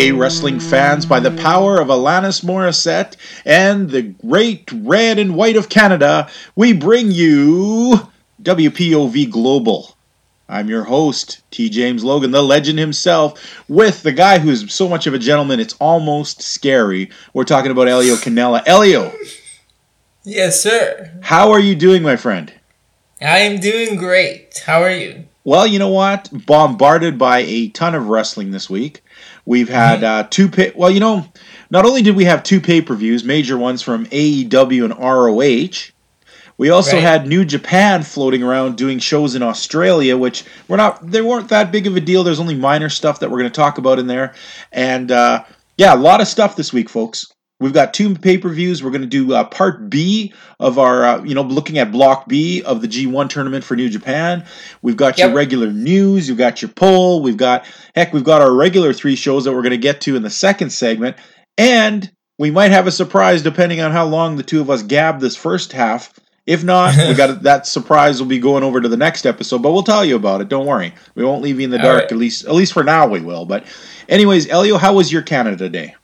Hey, wrestling fans, by the power of Alanis Morissette and the great red and white of Canada, we bring you WPOV Global. I'm your host, T. James Logan, the legend himself, with the guy who's so much of a gentleman, it's almost scary. We're talking about Elio Canella. Elio, Yes, sir. how are you doing, my friend? I am doing great. How are you? Well, you know what? Bombarded by a ton of wrestling this week. We've had uh, two pay. Well, you know, not only did we have two pay per views, major ones from AEW and ROH. We also Right. had New Japan floating around doing shows in Australia, which were not they weren't that big of a deal. There's only minor stuff that we're going to talk about in there, and uh, yeah, a lot of stuff this week, folks. We've got two pay per views. We're going to do uh, part B of our, uh, you know, looking at Block B of the G1 tournament for New Japan. We've got your regular news. You've got your poll. We've got, heck, we've got our regular three shows that we're going to get to in the second segment. And we might have a surprise depending on how long the two of us gab this first half. If not, we got that surprise will be going over to the next episode, but we'll tell you about it. Don't worry. We won't leave you in the All dark, right. at least at least for now we will. But anyways, Elio, how was your Canada Day?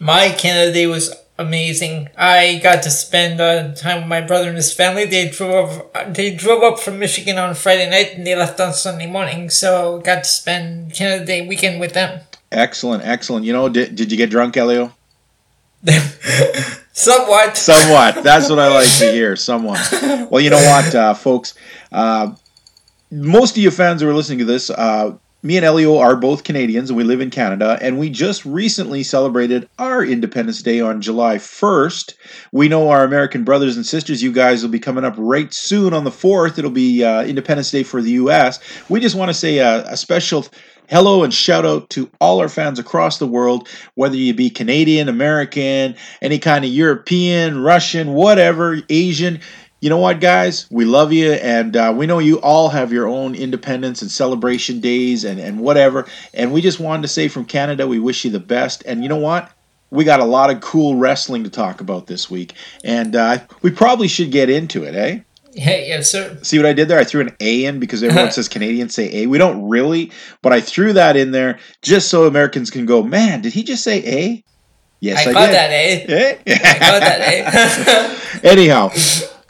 My Canada Day was amazing. I got to spend uh, time with my brother and his family. They drove they drove up from Michigan on Friday night and they left on Sunday morning. So got to spend Canada Day weekend with them. Excellent, excellent. You know, did, did you get drunk, Elio? Somewhat. Somewhat. That's what I like to hear. Somewhat. Well, you know what, uh, folks? Uh, most of you fans who are listening to this, uh, me and Elio are both Canadians and we live in Canada, and we just recently celebrated our Independence Day on July 1st. We know our American brothers and sisters, you guys will be coming up right soon on the 4th. It'll be uh, Independence Day for the U.S. We just want to say a, a special hello and shout out to all our fans across the world, whether you be Canadian, American, any kind of European, Russian, whatever, Asian. You know what, guys? We love you, and uh, we know you all have your own independence and celebration days and, and whatever. And we just wanted to say from Canada, we wish you the best. And you know what? We got a lot of cool wrestling to talk about this week, and uh, we probably should get into it, eh? Hey, yes, sir. See what I did there? I threw an A in because everyone says Canadians say A. We don't really, but I threw that in there just so Americans can go, man, did he just say A? Yes, I I, got did. that, A. Eh? I got that, eh? Anyhow,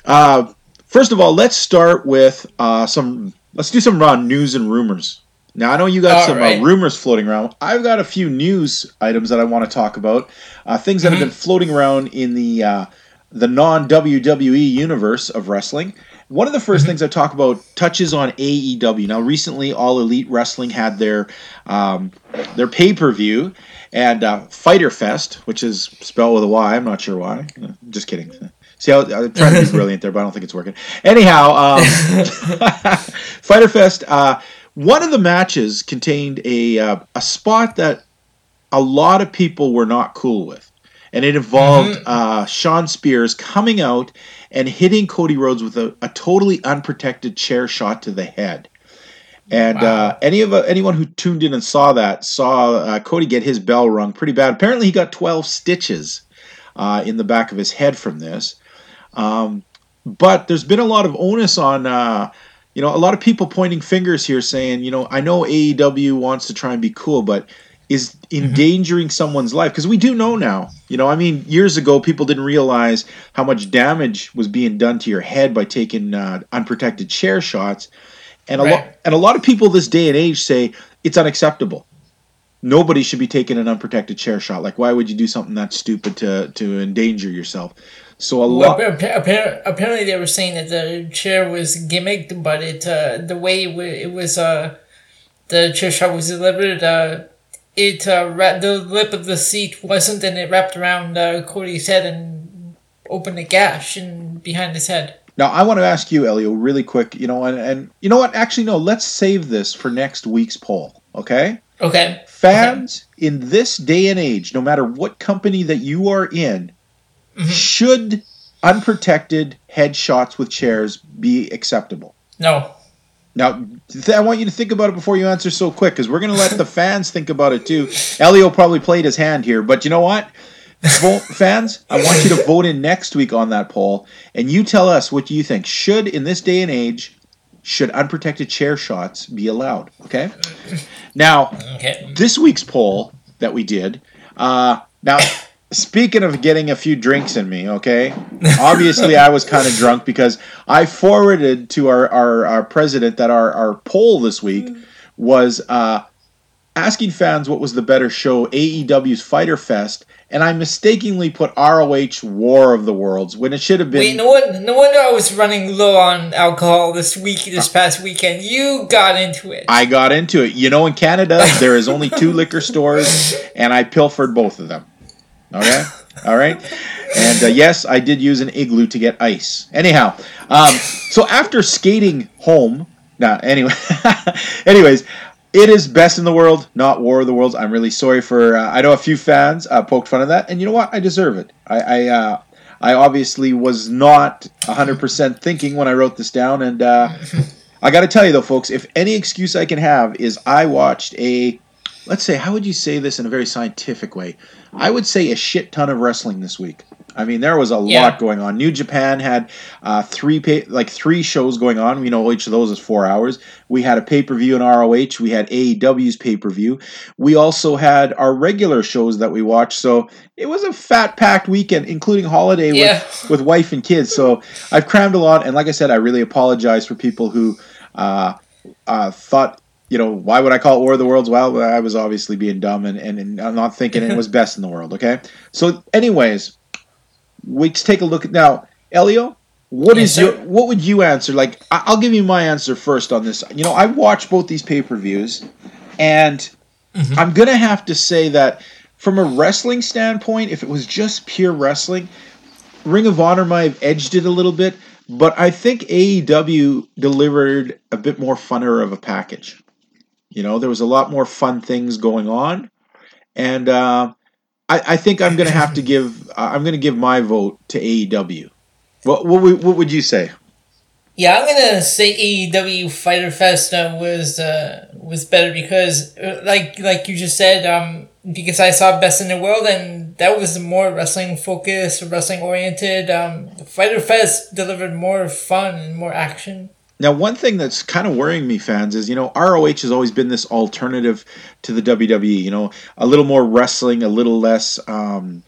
uh, first of all, let's start with uh, some. Let's do some raw news and rumors. Now I know you got All some right. uh, rumors floating around. I've got a few news items that I want to talk about. Uh, things that have been floating around in the uh, the non WWE universe of wrestling. One of the 1st things I talk about touches on AEW. Now, recently, All Elite Wrestling had their um, their pay per view, and uh, Fyter Fest, which is spelled with a Y. I'm not sure why. Uh, Just kidding. See, how I'm trying to be brilliant there, but I don't think it's working. Anyhow, um, Fyter Fest. Uh, one of the matches contained a uh, a spot that a lot of people were not cool with, and it involved uh, Shawn Spears coming out and hitting Cody Rhodes with a, a totally unprotected chair shot to the head. And Wow. uh, any of uh, anyone who tuned in and saw that saw uh, Cody get his bell rung pretty bad. Apparently, he got twelve stitches uh, in the back of his head from this. Um, but there's been a lot of onus on, uh, you know, a lot of people pointing fingers here, saying, you know, I know AEW wants to try and be cool, but is endangering someone's life because we do know now. You know, I mean, years ago, people didn't realize how much damage was being done to your head by taking uh, unprotected chair shots, and a lot Right. and a lot of people this day and age say it's unacceptable. nobody should be taking an unprotected chair shot. Like, why would you do something that stupid to to endanger yourself? So a lot. appa- apparently they were saying that the chair was gimmicked, but it uh, the way it, was uh, the chair shot was delivered, uh, it uh, the lip of the seat wasn't, and it wrapped around uh, Cody's head and opened a gash in behind his head. Now I want to ask you, Elio, really quick. You know, and, and you know what? Actually, no. Let's save this for next week's poll. Okay. Okay. Fans in this day and age, no matter what company that you are in, should unprotected headshots with chairs be acceptable? No. Now, th- I want you to think about it before you answer so quick, because we're going to let the fans think about it too. Elio probably played his hand here, but you know what? Vote, fans, I want you to vote in next week on that poll, and you tell us what you think. Should, in this day and age, should unprotected chair shots be allowed? Okay. Now, Okay. this week's poll that we did. Uh, now, speaking of getting a few drinks in me, okay. Obviously, I was kind of drunk because I forwarded to our our, our president that our our poll this week was uh, asking fans what was the better show, AEW's Fyter Fest, and I mistakenly put ROH War of the Worlds when it should have been. Wait, no one, no wonder I was running low on alcohol this week, this past weekend. You got into it. I got into it. You know, in Canada, there is only two liquor stores, and I pilfered both of them. Okay? All right? And uh, yes, I did use an igloo to get ice. Anyhow, um, so after skating home, now, anyway, anyways, it is best in the world, not War of the Worlds. I'm really sorry for. Uh, I know a few fans uh, poked fun of that, and you know what? I deserve it. I, I, uh, I obviously was not 100% thinking when I wrote this down, and uh, I got to tell you though, folks, if any excuse I can have is I watched a, let's say, how would you say this in a very scientific way? I would say a shit ton of wrestling this week. I mean, there was a Yeah. lot going on. New Japan had uh, three pay- like three shows going on. We know each of those is four hours. We had a pay per view in ROH. We had AEW's pay per view. We also had our regular shows that we watched. So it was a fat packed weekend, including holiday Yeah. with, with wife and kids. So I've crammed a lot. And like I said, I really apologize for people who uh, uh, thought. You know, why would I call it War of the Worlds? Well, I was obviously being dumb and, and, and I'm not thinking it was best in the world, okay? So, anyways, let's take a look at now. Elio, what Yes, is your what would you answer? Like, I'll give you my answer first on this. You know, I watched both these pay per views, and Mm-hmm. I'm gonna have to say that from a wrestling standpoint, if it was just pure wrestling, Ring of Honor might have edged it a little bit, but I think AEW delivered a bit more funner of a package. You know, there was a lot more fun things going on, and uh, I, I think I'm going to have to give I'm going to give my vote to AEW. What what would, what would you say? Yeah, I'm gonna say AEW Fyter Fest uh, was uh, was better because, uh, like like you just said, um, because I saw Best in the World and that was more wrestling focused, wrestling oriented. Um, Fyter Fest delivered more fun and more action. Now, one thing that's kind of worrying me, fans, is you know ROH has always been this alternative to the WWE. You know, a little more wrestling, a little less, um,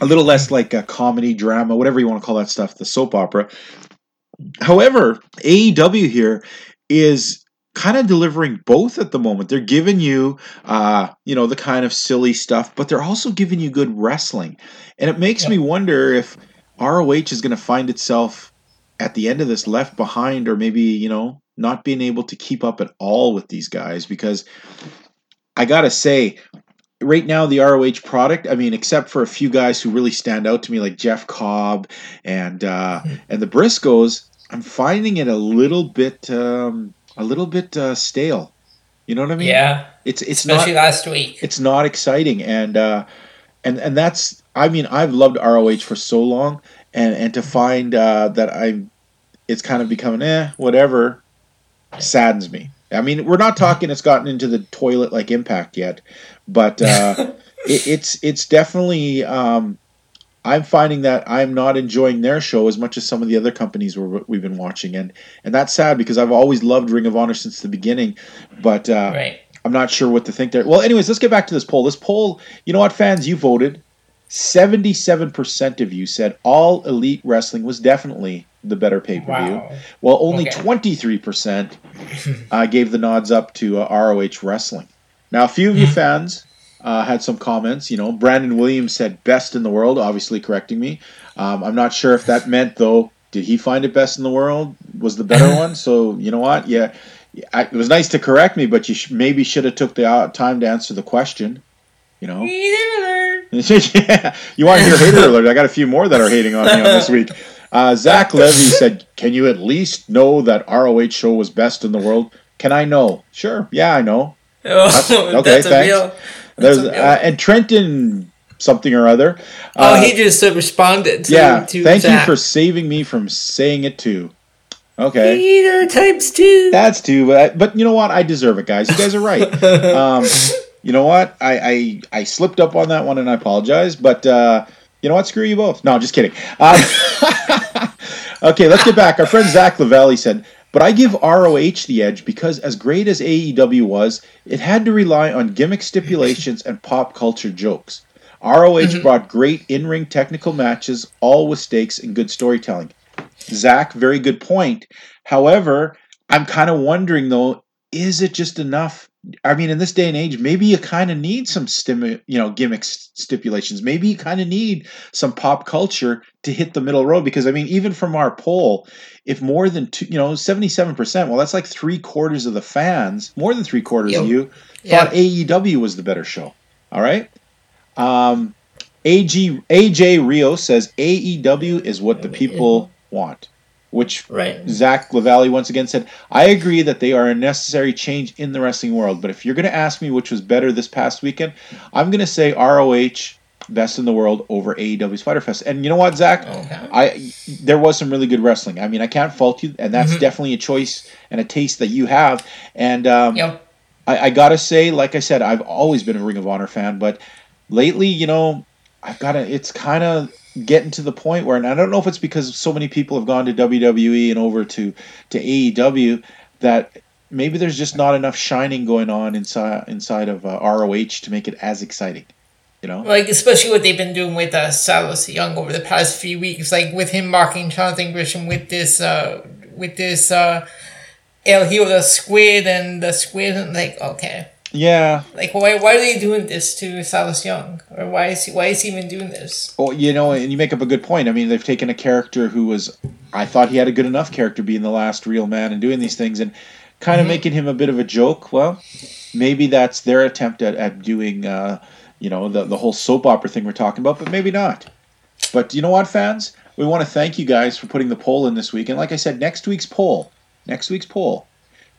a little less like a comedy, drama, whatever you want to call that stuff, the soap opera. However, AEW here is kind of delivering both at the moment. They're giving you, uh, you know, the kind of silly stuff, but they're also giving you good wrestling, and it makes me wonder if ROH is going to find itself at the end of this left behind, or maybe you know, not being able to keep up at all with these guys because I gotta say. Right now, the ROH product. I mean, except for a few guys who really stand out to me, like Jeff Cobb and uh, and the Briscoes, I'm finding it a little bit um, a little bit uh, stale. You know what I mean? Yeah, It's it's especially not last week. it's not exciting, and uh, and and that's I mean I've loved ROH for so long, and and to find uh, that I it's kind of becoming eh whatever saddens me. I mean, we're not talking it's gotten into the toilet like Impact yet, but uh, it, it's it's definitely. Um, I'm finding that I'm not enjoying their show as much as some of the other companies we're, we've been watching, and and that's sad because I've always loved Ring of Honor since the beginning, but uh, Right. I'm not sure what to think there. Well, anyways, let's get back to this poll. This poll, you know what, fans, you voted. 77% of you said all elite wrestling was definitely the better pay per view. Wow. Well, only Okay. 23% uh, gave the nods up to uh, ROH wrestling. Now, a few of you fans uh, had some comments. You know, Brandon Williams said best in the world, obviously correcting me. Um, I'm not sure if that meant though. Did he find it best in the world? Was the better one? So you know what? Yeah, I, it was nice to correct me, but you sh- maybe should have took the uh, time to answer the question. You know. yeah, you want to hear hater alert? I got a few more that are hating on me on this week. Uh, Zach Levy said, "Can you at least know that ROH show was best in the world?" Can I know? Sure. Yeah, I know. Oh, okay, thanks. There's uh, and Trenton something or other. Oh, Uh, he just uh, responded to, yeah. to Thank you for saving me from saying it too. Okay. Hater types two. That's two, but I, but you know what? I deserve it, guys. You guys are right. um, you know what? I, I I slipped up on that one, and I apologize. But uh, you know what? Screw you both. No, just kidding. Um, okay, let's get back. Our friend Zach Lavelli said, "But I give ROH the edge because, as great as AEW was, it had to rely on gimmick stipulations and pop culture jokes." ROH brought great in-ring technical matches, all with stakes and good storytelling. Zach, very good point. However, I'm kind of wondering though, is it just enough? I mean, in this day and age, maybe you kind of need some stimu- you know, gimmick stipulations. Maybe you kind of need some pop culture to hit the middle road. Because I mean, even from our poll, if more than two, you know, seventy-seven percent, well, that's like three quarters of the fans, more than three quarters of Yep. you thought AEW was the better show. All right. Um, AG AJ Rio says AEW is what the people want, which Right. Zach Lavallee once again said, I agree that they are a necessary change in the wrestling world. But if you're going to ask me which was better this past weekend, I'm going to say ROH best in the world over AEW Fyter Fest. And you know what, Zach? Okay. I there was some really good wrestling. I mean, I can't fault you, and that's definitely a choice and a taste that you have. And um, Yep. I, I gotta say, like I said, I've always been a Ring of Honor fan, but lately, you know, I've gotta. It's kind of getting to the point where, and I don't know if it's because so many people have gone to WWE and over to to AEW that maybe there's just not enough shining going on inside inside of uh, ROH to make it as exciting. You know? Like especially what they've been doing with uh, Silas Young over the past few weeks, like with him marking Jonathan Gresham with this uh with this uh El the Squid and the Squid and like okay. Yeah. Like why why are they doing this to Silas Young? Or why is he why is he even doing this? Well, you know, and you make up a good point. I mean, they've taken a character who was, I thought he had a good enough character being the last real man and doing these things, and kind of making him a bit of a joke. Well, maybe that's their attempt at, at doing, uh, you know, the, the whole soap opera thing we're talking about, but maybe not. But you know what, fans? We want to thank you guys for putting the poll in this week. And like I said, next week's poll, next week's poll,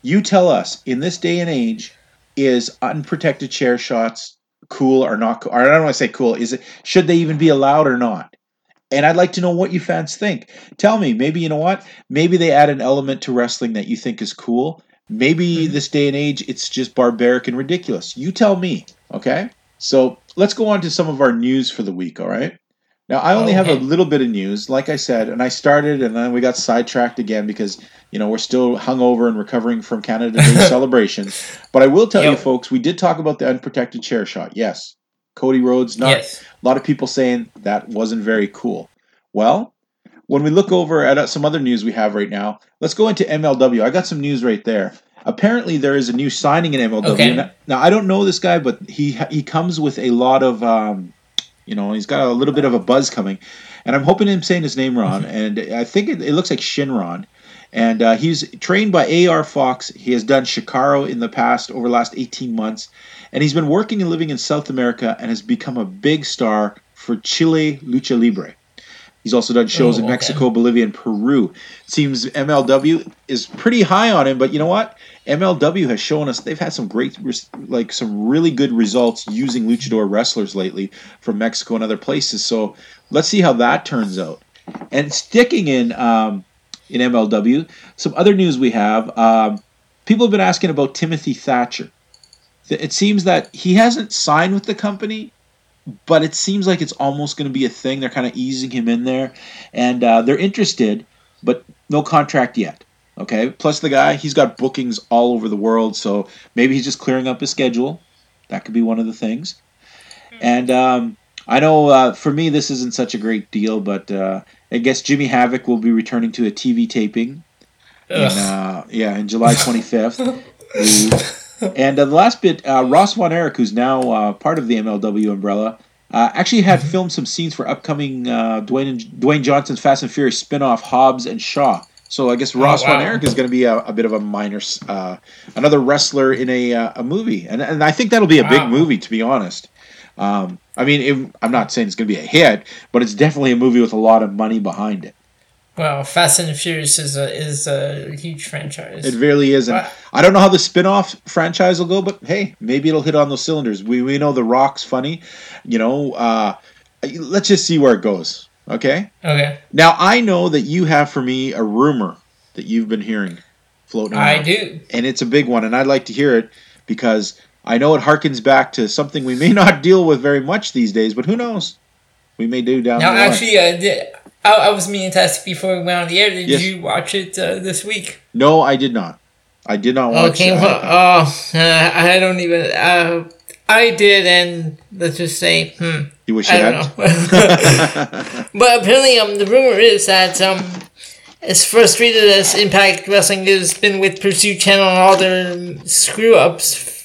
you tell us in this day and age, is unprotected chair shots cool or not cool? Or I don't want to say cool. Is it should they even be allowed or not? And I'd like to know what you fans think. Tell me, maybe you know what? Maybe they add an element to wrestling that you think is cool. Maybe mm-hmm. this day and age it's just barbaric and ridiculous. You tell me, okay? So let's go on to some of our news for the week, all right? Now I only have a little bit of news, like I said, and I started and then we got sidetracked again because you know we're still hungover and recovering from Canada Day celebrations. But I will tell you, folks, we did talk about the unprotected chair shot. Yes, Cody Rhodes. Not yes. a lot of people saying that wasn't very cool. Well, when we look over at uh, some other news we have right now, let's go into MLW. I got some news right there. Apparently, there is a new signing in MLW. Okay. Now, now, I don't know this guy, but he he comes with a lot of, um, you know, he's got a little bit of a buzz coming, and I'm hoping I'm saying his name wrong. And I think it, it looks like Shinron. And uh, he's trained by AR Fox. He has done Chikara in the past over the last 18 months. And he's been working and living in South America and has become a big star for Chile Lucha Libre. He's also done shows Oh, in okay. Mexico, Bolivia, and Peru. Seems MLW is pretty high on him, but you know what? MLW has shown us they've had some great, like some really good results using luchador wrestlers lately from Mexico and other places. So let's see how that turns out. And sticking in um, in MLW, some other news we have. Um, people have been asking about Timothy Thatcher. It seems that he hasn't signed with the company, but it seems like it's almost going to be a thing. They're kind of easing him in there, and uh, they're interested, but no contract yet. Okay. Plus, the guy he's got bookings all over the world, so maybe he's just clearing up his schedule. That could be one of the things. And um, I know uh, for me this isn't such a great deal, but uh, I guess Jimmy Havoc will be returning to a TV taping. In, uh, yeah, in July 25th. And uh, the last bit, uh, Ross Von Erich, who's now uh, part of the MLW umbrella, uh, actually had filmed some scenes for upcoming uh, Dwayne and, Dwayne Johnson's Fast and Furious spin-off Hobbs and Shaw. So I guess Ross Von wow. Erich is going to be a, a bit of a minor, uh, another wrestler in a uh, a movie, and and I think that'll be a big movie to be honest. Um, I mean, if, I'm not saying it's going to be a hit, but it's definitely a movie with a lot of money behind it. Well, Fast and Furious is a is a huge franchise. It really is, and Wow. I don't know how the spin-off franchise will go, but hey, maybe it'll hit on those cylinders. We we know the Rock's funny, you know. Uh, let's just see where it goes. Okay. okay, Now I know that you have for me a rumor that you've been hearing floating around. I do. and it's a big one, and I'd like to hear it because I know it harkens back to something we may not deal with very much these days, but who knows? We may do down Now, actually, uh, did, I, I was meaning to ask before we went on the air. Did Yes. you watch it uh, this week? no, I did not. I did not watch. Okay, uh, well, oh, uh, I don't even. Uh, I did, and let's just say, hmm, you wish you I had. don't know. but apparently, um, the rumor is that um, as frustrated as Impact Wrestling has been with Pursuit Channel and all their screw ups,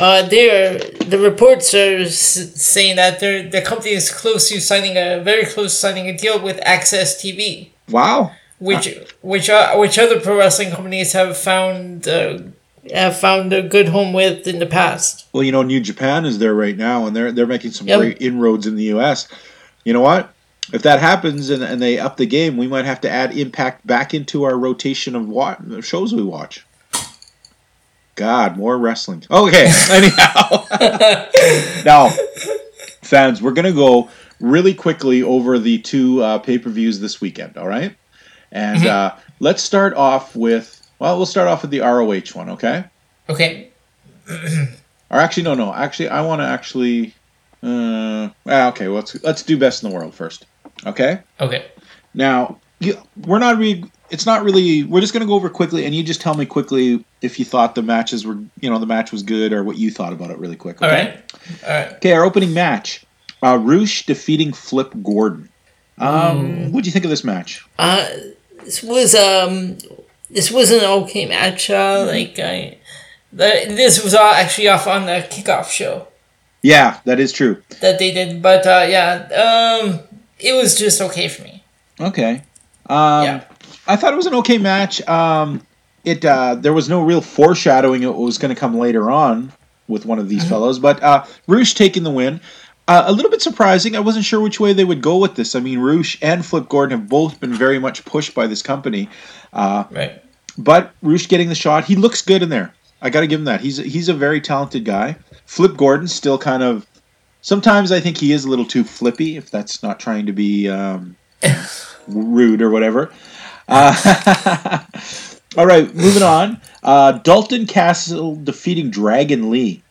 uh, they're the reports are saying that their the company is close to signing a very close to signing a deal with AXS TV. Wow. which which uh, which other pro wrestling companies have found uh, have found a good home with in the past. Well, you know, New Japan is there right now, and they're they're making some Yep. great inroads in the U.S. You know what? If that happens and, and they up the game, we might have to add Impact back into our rotation of of shows we watch. God, more wrestling. Okay, anyhow. now, fans, we're gonna go really quickly over the two uh, pay per views this weekend. All right, and uh, let's start off with. Well, we'll start off with the ROH one. Okay. Okay, Or actually, no, no. Actually, I want to actually. Uh, ah, okay, well, let's let's do best in the world first. Okay. okay, Now, you, we're not really. It's not really. We're just gonna go over quickly, and you just tell me quickly if you thought the matches were, you know, the match was good, or what you thought about it, really quick. Okay. all right, all right. Okay, our opening match: uh, Roosh defeating Flip Gordon. Um, what do you think of this match? Uh, this was um, this was an okay match. Uh, like I, the, this was uh, actually off on the kickoff show Yeah, that is true. that they did, but uh, yeah, um, it was just okay for me. Okay. Um, Yeah. I thought it was an okay match. Um, it uh, there was no real foreshadowing it was going to come later on with one of these fellows, but uh, Roosh taking the win. Uh, a little bit surprising. I wasn't sure which way they would go with this. I mean, Roosh and Flip Gordon have both been very much pushed by this company, uh, Right. but Roosh getting the shot, he looks good in there. I got to give him that. He's he's a very talented guy. Flip Gordon still kind of. Sometimes I think he is a little too flippy, if that's not trying to be um, rude or whatever. Uh, all right, moving on. Uh, Dalton Castle defeating Dragon Lee.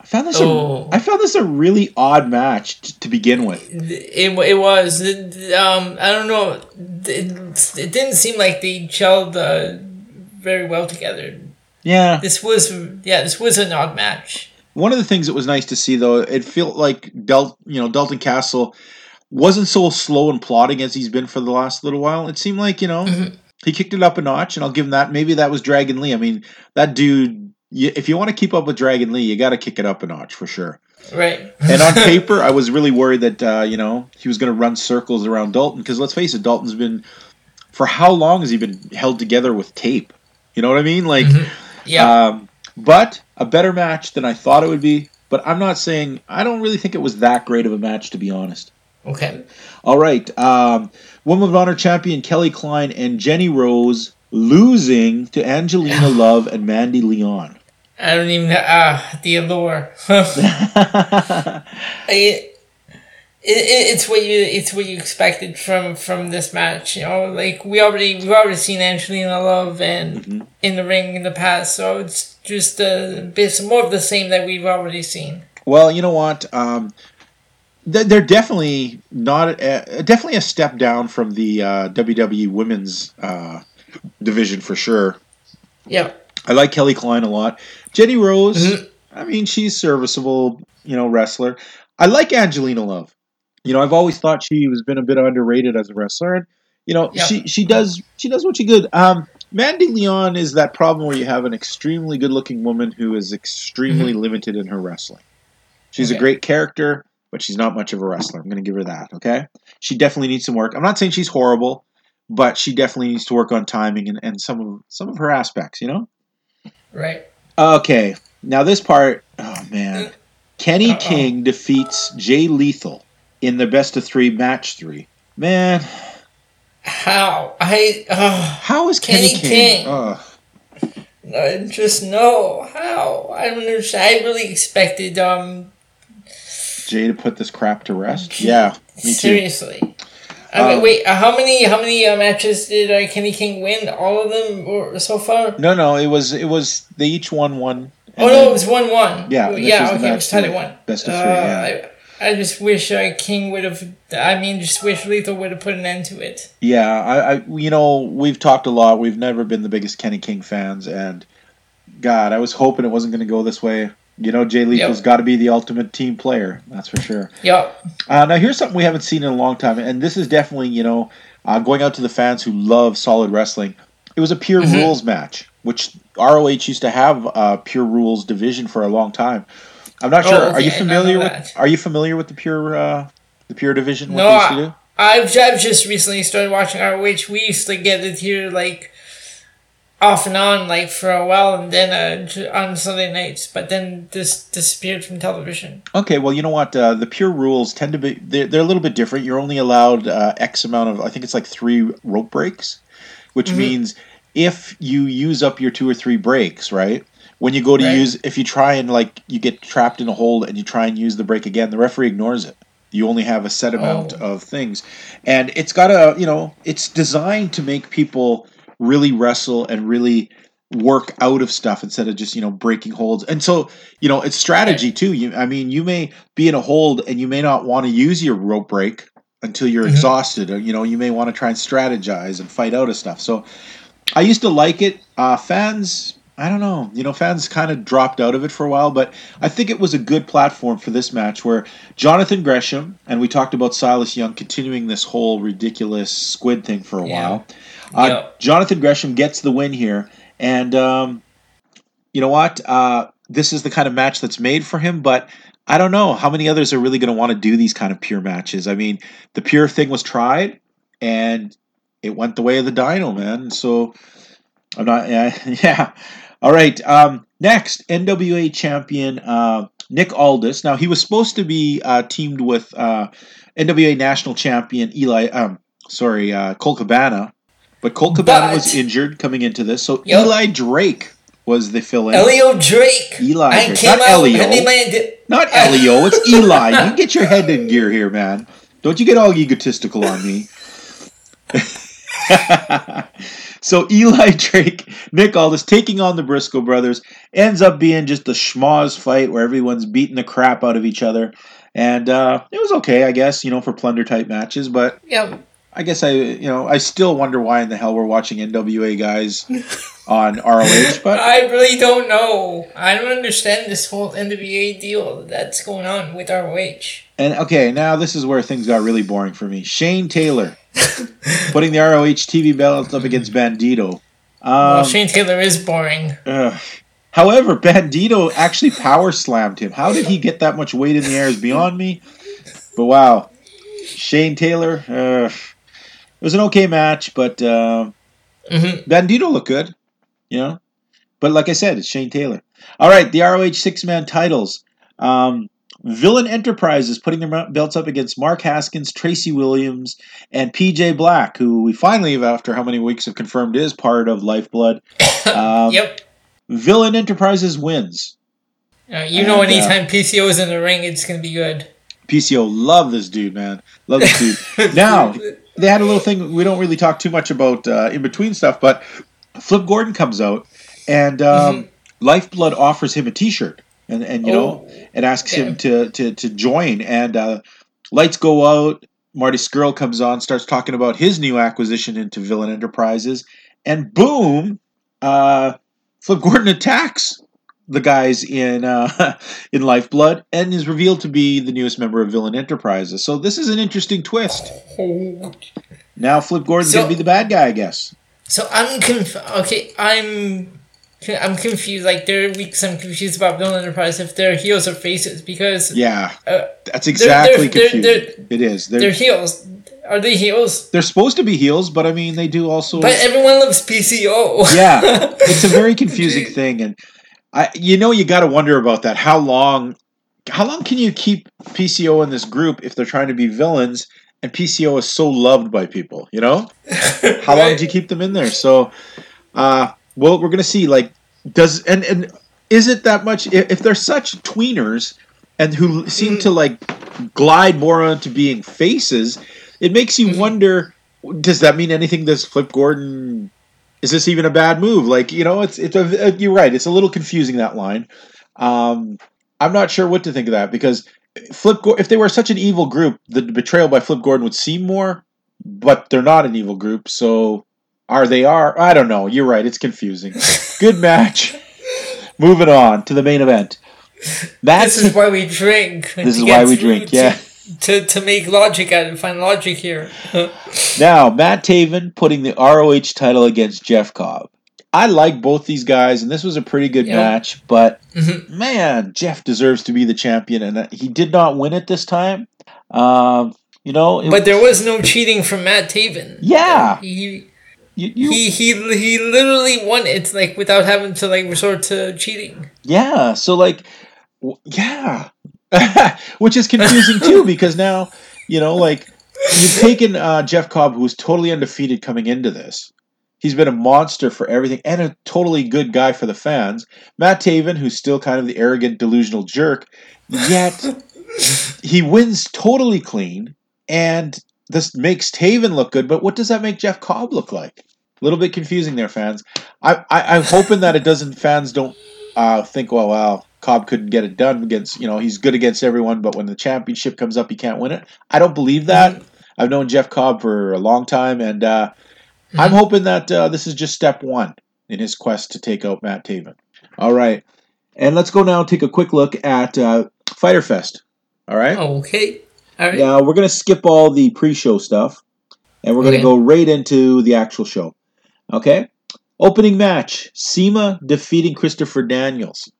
I found this. Oh. A, I found this a really odd match t- to begin with. It, it was it, um I don't know it, it didn't seem like they gelled uh, very well together. Yeah. This was yeah this was an odd match. One of the things that was nice to see, though, it felt like Del, you know, Dalton Castle wasn't so slow and plodding as he's been for the last little while. It seemed like you know Mhm. he kicked it up a notch, and I'll give him that. Maybe that was Dragon Lee. I mean, that dude. You, if you want to keep up with Dragon Lee, you got to kick it up a notch for sure. Right. And on paper, I was really worried that uh, you know he was going to run circles around Dalton because let's face it, Dalton's been for how long has he been held together with tape? You know what I mean? Like, Yeah. um, but a better match than I thought it would be. But I'm not saying I don't really think it was that great of a match to be honest. Okay. All right, um, Women of Honor champion Kelly Klein and Jenny Rose losing to Angelina Love and Mandy Leon. I don't even know. ah the allure. it, it, it's what you it's what you expected from from this match. You know, like we already we've already seen Angelina Love and in the ring in the past, so it's just a bit more of the same that we've already seen. Well, you know what? Um, they're, definitely not a, definitely a step down from the uh, WWE Women's uh, division for sure. Yeah. I like Kelly Klein a lot. Jenny Rose, Mhm. I mean, she's serviceable, you know, wrestler. I like Angelina Love. You know, I've always thought she was been a bit underrated as a wrestler, and you know, she she does she does what she good. Um, Mandy Leon is that problem where you have an extremely good-looking woman who is extremely limited in her wrestling. She's a great character, but she's not much of a wrestler. I'm going to give her that. Okay, she definitely needs some work. I'm not saying she's horrible, but she definitely needs to work on timing and, and some of some of her aspects. You know. Right. Okay, now this part. Oh man, Kenny Uh-oh. King defeats Jay Lethal in the best of three match three. Man, How? I. Uh, how is Kenny, Kenny King? King. Ugh. I just no. How? I don't understand. I really expected. Um. Jay to put this crap to rest? Yeah, me too. Seriously. I mean, Um, wait, uh, how many how many uh, matches did uh, Kenny King win? All of them or so far? No, no, it was it was they each won one. Oh no, it was one one. Yeah, yeah, okay, it was tied at one. Best of Uh, three, yeah. I, I just wish uh, King would have. I mean, just wish Lethal would have put an end to it. Yeah, I, I, you know, we've talked a lot. We've never been the biggest Kenny King fans, and God, I was hoping it wasn't going to go this way. You know, Jay Lethal's Yep. got to be the ultimate team player. That's for sure. Yup. Uh, now, here's something we haven't seen in a long time, and this is definitely, you know, uh, going out to the fans who love solid wrestling. It was a pure Mhm. rules match, which ROH used to have a pure rules division for a long time. I'm not Oh, sure. Are you familiar with? that. Are you familiar with the pure uh, the pure division? What No, they used to do? I've I've just recently started watching ROH. We used to get it here like off and on like for a while, and then uh, on Sunday nights. But then this disappeared from television. Okay, well, you know what? Uh, the pure rules tend to be they're, they're a little bit different. You're only allowed uh, X amount of I think it's like three rope breaks, which Mhm. means if you use up your two or three breaks, right? When you go to Right. use, if you try and like you get trapped in a hold and you try and use the break again, the referee ignores it. You only have a set amount Oh. of things, and it's got a you know it's designed to make people really wrestle and really work out of stuff instead of just you know breaking holds. And so you know it's strategy too. You I mean you may be in a hold and you may not want to use your rope break until you're Mhm. exhausted. Or, you know you may want to try and strategize and fight out of stuff. So I used to like it. Uh, fans. I don't know. You know, fans kind of dropped out of it for a while, but I think it was a good platform for this match where Jonathan Gresham, and we talked about Silas Young continuing this whole ridiculous squid thing for a Yeah. while. Uh. Jonathan Gresham gets the win here, and um, you know what? Uh, this is the kind of match that's made for him, but I don't know how many others are really going to want to do these kind of pure matches. I mean, the pure thing was tried, and it went the way of the Dino, man. So I'm not, yeah, yeah. All right. Um, next, NWA champion uh, Nick Aldis. Now he was supposed to be uh, teamed with uh, NWA national champion Eli. Um, sorry, uh, Colt Cabana, but Colt Cabana was injured coming into this, so Yep. Eli Drake was the fill-in. Elio Drake. Eli I Drake, not out Elio. Not Elio, it's Eli. You get your head in gear here, man. Don't you get all egotistical on me. so Eli Drake, Nick Aldis taking on the Briscoe brothers ends up being just a schmoz fight where everyone's beating the crap out of each other. And uh, it was okay, I guess, you know, for plunder type matches. But Yeah, I guess I, you know, I still wonder why in the hell we're watching NWA guys on ROH. But I really don't know. I don't understand this whole NWA deal that's going on with ROH. And okay, now this is where things got really boring for me. Shane Taylor putting the ROH TV belt up against Bandito. Um, well, Shane Taylor is boring. ugh. However, Bandito actually power slammed him. How did he get that much weight in the air is beyond me. But wow, Shane Taylor. ugh. It was an okay match, but uh, hmm Bandito looked good, you know. But like I said, it's Shane Taylor. All right, the ROH six man titles. Um, Villain Enterprises putting their belts up against Mark Haskins, Tracy Williams, and PJ Black, who we finally, after how many weeks, have confirmed is part of Lifeblood. Um, yep. Villain Enterprises wins. Uh, you know, And, uh, anytime PCO is in the ring, it's gonna be good. PCO, love this dude, man. Love this dude. now, they had a little thing. We don't really talk too much about uh, in between stuff, but Flip Gordon comes out, and um, Lifeblood offers him a T-shirt, and and you know, Oh, and asks him to to to join. And uh, lights go out. Marty Scurll comes on, starts talking about his new acquisition into Villain Enterprises, and boom, uh, Flip Gordon attacks the guys in uh, in Lifeblood and is revealed to be the newest member of Villain Enterprises. So this is an interesting twist. oh. Now Flip Gordon's So- gonna be the bad guy, I guess. So I'm conf- okay. I'm I'm confused. Like there are weeks I'm confused about Villain Enterprise if they're heels or faces because Yeah, uh, that's exactly they're- confusing. they're- it is. They're, they're they're heels. Are they heels? supposed to be heels, but I mean they do also. But everyone loves PCO. yeah, it's a very confusing thing, and I, you know, you got to wonder about that. How long, how long can you keep PCO in this group if they're trying to be villains, and PCO is so loved by people? You know, how long do you keep them in there? So, uh, well, we're gonna see. Like, does and and is it that much? If, if they're such tweeners, and who seem to like glide more onto being faces, it makes you wonder. Does that mean anything? Does Flip Gordon is this even a bad move? Like, you know, it's it's a, you're right. It's a little confusing that line. Um, I'm not sure what to think of that because Flip if they were such an evil group, the betrayal by Flip Gordon would seem more, but they're not an evil group. So are they? Are I don't know. You're right. It's confusing. Good match. Moving on to the main event. That's This is why we drink. This is why we drink, yeah. To, to make logic out of find logic here. Now, Matt Taven putting the ROH title against Jeff Cobb. I like both these guys, and this was a pretty good Yeah. match, but Mhm. man, Jeff deserves to be the champion, and he did not win it this time. Um, you know, But there was no cheating from Matt Taven. Yeah. He you, you, he he he literally won it like without having to like resort to cheating. yeah, so like, w- yeah, which is confusing too, because now, you know, like, you've taken uh, Jeff Cobb, who was totally undefeated coming into this. He's been a monster for everything and a totally good guy for the fans. Matt Taven, who's still kind of the arrogant, delusional jerk, yet he wins totally clean, and this makes Taven look good. But what does that make Jeff Cobb look like? A little bit confusing there, fans. I, I I'm hoping that it doesn't. Fans don't uh, think, well, wow, Cobb couldn't get it done against. You know, he's good against everyone, but when the championship comes up, he can't win it. I don't believe that. I've known Jeff Cobb for a long time, and uh, I'm hoping that uh, this is just step one in his quest to take out Matt Taven. All right, and let's go now and take a quick look at uh, Fyter Fest. All right. Okay. All right. Now we're gonna skip all the pre-show stuff, and we're gonna Okay. go right into the actual show. Okay. Opening match: CIMA defeating Christopher Daniels.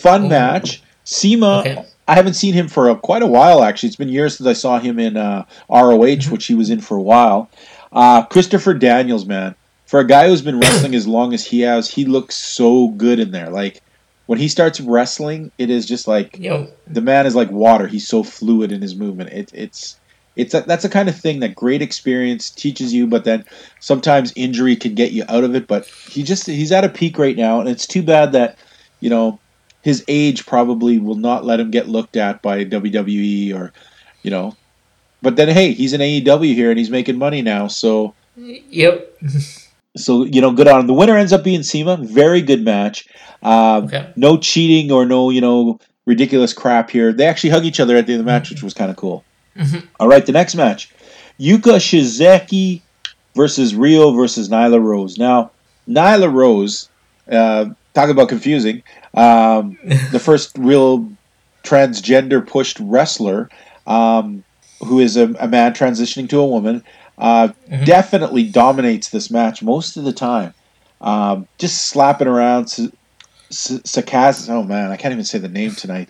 Fun Ooh. match. CIMA. Okay. I haven't seen him for a, quite a while. Actually, it's been years since I saw him in uh, ROH, which he was in for a while. Uh, Christopher Daniels, man, for a guy who's been wrestling as long as he has, he looks so good in there. Like when he starts wrestling, it is just like Yo. the man is like water. He's so fluid in his movement. It, it's it's a, that's the kind of thing that great experience teaches you, but then sometimes injury can get you out of it. But he just he's at a peak right now, and it's too bad that you know his age probably will not let him get looked at by WWE or you know. But then hey, he's in AEW here and he's making money now, so Yep. so you know, good on him. The winner ends up being CIMA. Very good match. Um, Okay. no cheating or no you know ridiculous crap here. They actually hug each other at the end of the match, which was kind of cool. Mhm. All right, the next match: Yuka Sakazaki versus Riho versus Nyla Rose. Now, Nyla Rose, uh, talk about confusing. Um, the first real transgender pushed wrestler um, who is a, a man transitioning to a woman. Uh, Mhm. Definitely dominates this match most of the time. Um, just slapping around. S- S- Sakaz. Oh man, I can't even say the name tonight.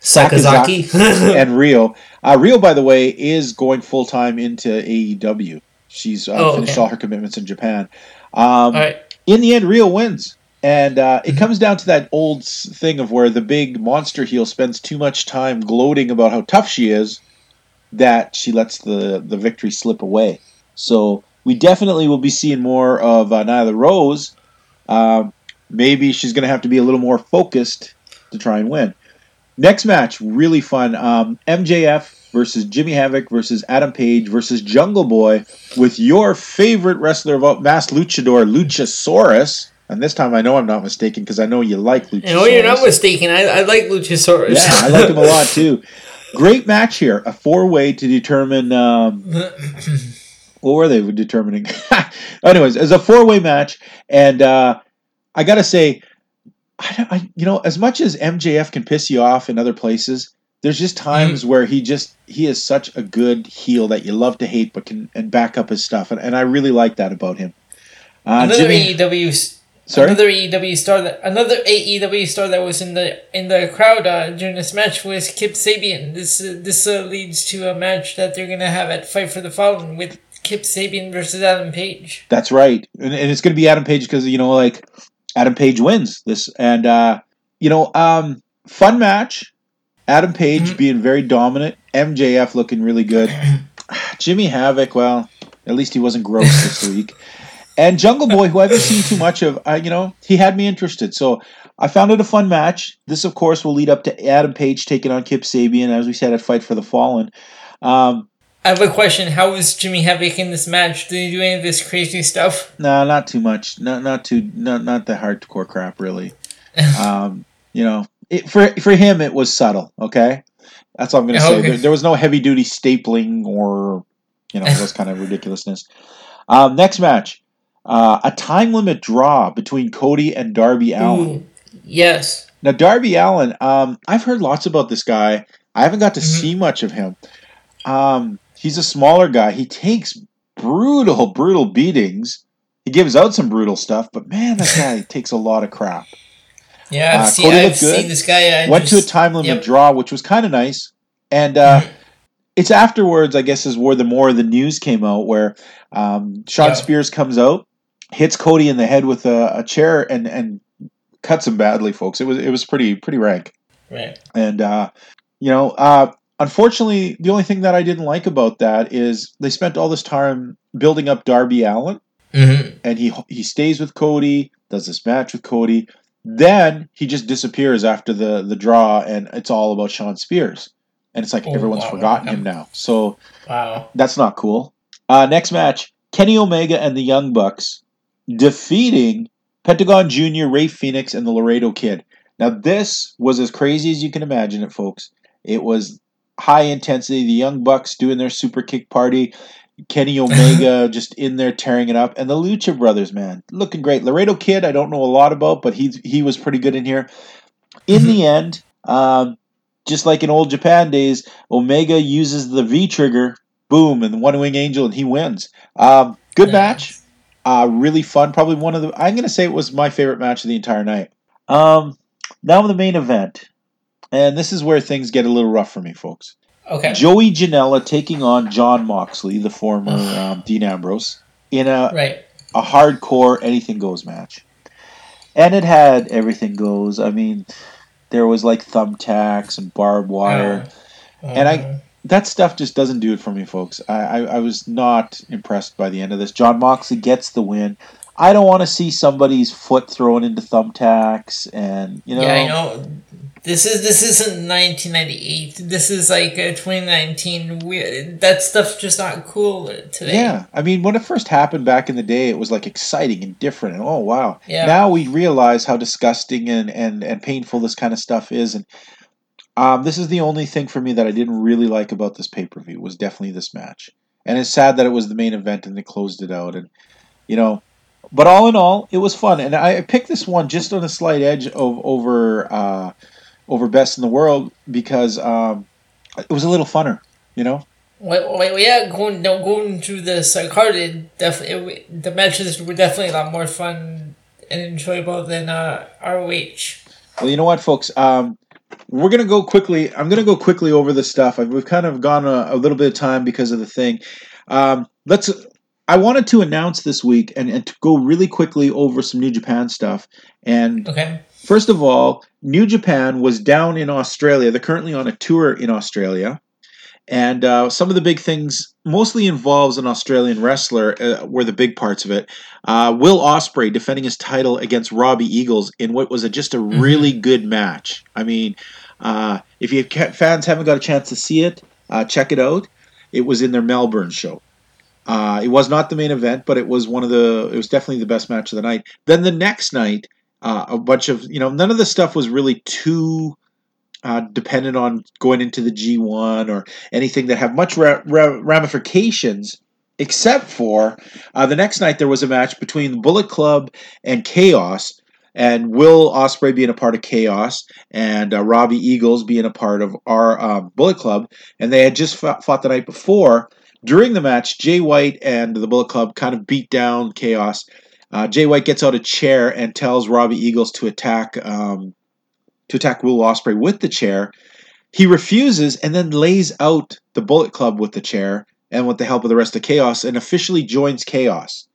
Sakazaki. and Riho. Uh, Riho, by the way, is going full time into AEW. She's uh, Oh, finished okay. all her commitments in Japan. Um, right. in the end, Riho wins. And uh, Mm-hmm. it comes down to that old thing of where the big monster heel spends too much time gloating about how tough she is that she lets the, the victory slip away. So we definitely will be seeing more of uh, Nyla Rose. Um, maybe she's going to have to be a little more focused to try and win. Next match, really fun. Um, MJF versus Jimmy Havoc versus Adam Page versus Jungle Boy with your favorite wrestler of all, Mass Luchador, Luchasaurus. And this time I know I'm not mistaken because I know you like Luchasaurus. No, you're not mistaken. I, I like Luchasaurus. Yeah, I like him a lot too. Great match here. A four way to determine. Um, what were they determining? Anyways, it's a four way match. And uh, I got to say, I, I, you know, as much as MJF can piss you off in other places, there's just times where he just he is such a good heel that you love to hate, but can and back up his stuff, and, and I really like that about him. Uh, another Jimmy, AEW. Sorry? Another AEW star that another AEW star that was in the in the crowd uh, during this match was Kip Sabian. This uh, this uh, leads to a match that they're gonna have at Fight for the Fallen with Kip Sabian versus Adam Page. That's right, and, and it's going to be Adam Page because you know, like Adam Page wins this, and uh, you know, um, fun match. Adam Page Mhm. being very dominant, MJF looking really good. Jimmy Havoc, well, at least he wasn't gross this week. And Jungle Boy, who I haven't seen too much of, uh, you know, he had me interested. So I found it a fun match. This, of course, will lead up to Adam Page taking on Kip Sabian, as we said at Fight for the Fallen. Um, I have a question. How was Jimmy Havoc in this match? Did he do any of this crazy stuff? No, not too much. Not not too not not the hardcore crap really. um, you know, it, for for him it was subtle. Okay, that's all I'm gonna say. There, there was no heavy duty stapling or you know those kind of ridiculousness. Um, next match, uh, a time limit draw between Cody and Darby Allin. Ooh, yes. Now Darby Allin, um, I've heard lots about this guy. I haven't got to Mhm. see much of him. Um, he's a smaller guy. He takes brutal, brutal beatings. He gives out some brutal stuff, but man, that guy takes a lot of crap. Yeah, I've, Uh, seen, Cody I've good. seen this guy. I Went to a time limit yep. draw, which was kind of nice. And uh, Mhm. it's afterwards, I guess, is where the more of the news came out, where um, Shawn. Spears comes out, hits Cody in the head with a, a chair, and and cuts him badly, folks. It was it was pretty pretty rank. Right. And uh, you know, uh, unfortunately, the only thing that I didn't like about that is they spent all this time building up Darby Allin, Mm-hmm. and he he stays with Cody, does this match with Cody, then he just disappears after the the draw, and it's all about Shawn Spears, and it's like Oh, everyone's wow. forgotten him now. So Wow. that's not cool. Uh, next match: Kenny Omega and the Young Bucks defeating Pentagon Junior, Rey Fenix, and the Laredo Kid. Now this was as crazy as you can imagine it, folks. It was high intensity. The Young Bucks doing their super kick party. Kenny Omega just in there tearing it up, and the Lucha Brothers, man, looking great. Laredo Kid, I don't know a lot about, but he he was pretty good in here. In the end, um, just like in old Japan days, Omega uses the V trigger, boom, and the One Wing Angel, and he wins. Um, good match, uh, really fun. Probably one of the. I'm gonna say it was my favorite match of the entire night. Um, now the main event, and this is where things get a little rough for me, folks. Okay. Joey Janela taking on Jon Moxley, the former um, Dean Ambrose, in a, Right. a hardcore anything goes match. And it had everything goes. I mean, there was like thumbtacks and barbed wire. And I- Mhm. That stuff just doesn't do it for me, folks. I, I, I was not impressed by the end of this. Jon Moxley gets the win. I don't want to see somebody's foot thrown into thumbtacks and, you know. yeah, I know. This is this isn't 1998. This is like uh, 2019. We, that stuff's just not cool today. Yeah, I mean, when it first happened back in the day, it was like exciting and different, and oh wow! Yeah. Now we realize how disgusting and, and, and painful this kind of stuff is, and um, this is the only thing for me that I didn't really like about this pay per view was definitely this match, and it's sad that it was the main event and they closed it out, and you know, but all in all, it was fun, and I picked this one just on a slight edge of over uh, over best in the world because um, it was a little funner, you know. Well, well, yeah, going no, going through this uh, card, it definitely it, the matches were definitely a lot more fun and enjoyable than uh, ROH. Well, you know what, folks? Um, we're gonna go quickly. I'm gonna go quickly over this stuff. We've kind of gone a, a little bit of time because of the thing. Um, let's. I wanted to announce this week and, and to go really quickly over some New Japan stuff. And Okay. first of all, New Japan was down in Australia. They're currently on a tour in Australia. And uh, some of the big things mostly involves an Australian wrestler, uh, were the big parts of it. Uh, Will Ospreay defending his title against Robbie Eagles in what was a, just a really good match. I mean, uh, if you fans haven't got a chance to see it, uh, check it out. It was in their Melbourne show. Uh, it was not the main event, but it was one of the. It was definitely the best match of the night. Then the next night, uh, a bunch of you know none of the stuff was really too uh, dependent on going into the G1 or anything that have much ra- ra- ramifications, except for uh, the next night there was a match between the Bullet Club and Chaos, and Will Ospreay being a part of Chaos, and uh, Robbie Eagles being a part of our um, Bullet Club, and they had just fought, fought the night before. During the match, Jay White and the Bullet Club kind of beat down Chaos. uh, Jay White gets out a chair and tells Robbie Eagles to attack um, to attack Will Ospreay with the chair. He refuses and then lays out the Bullet Club with the chair and with the help of the rest of Chaos and officially joins Chaos.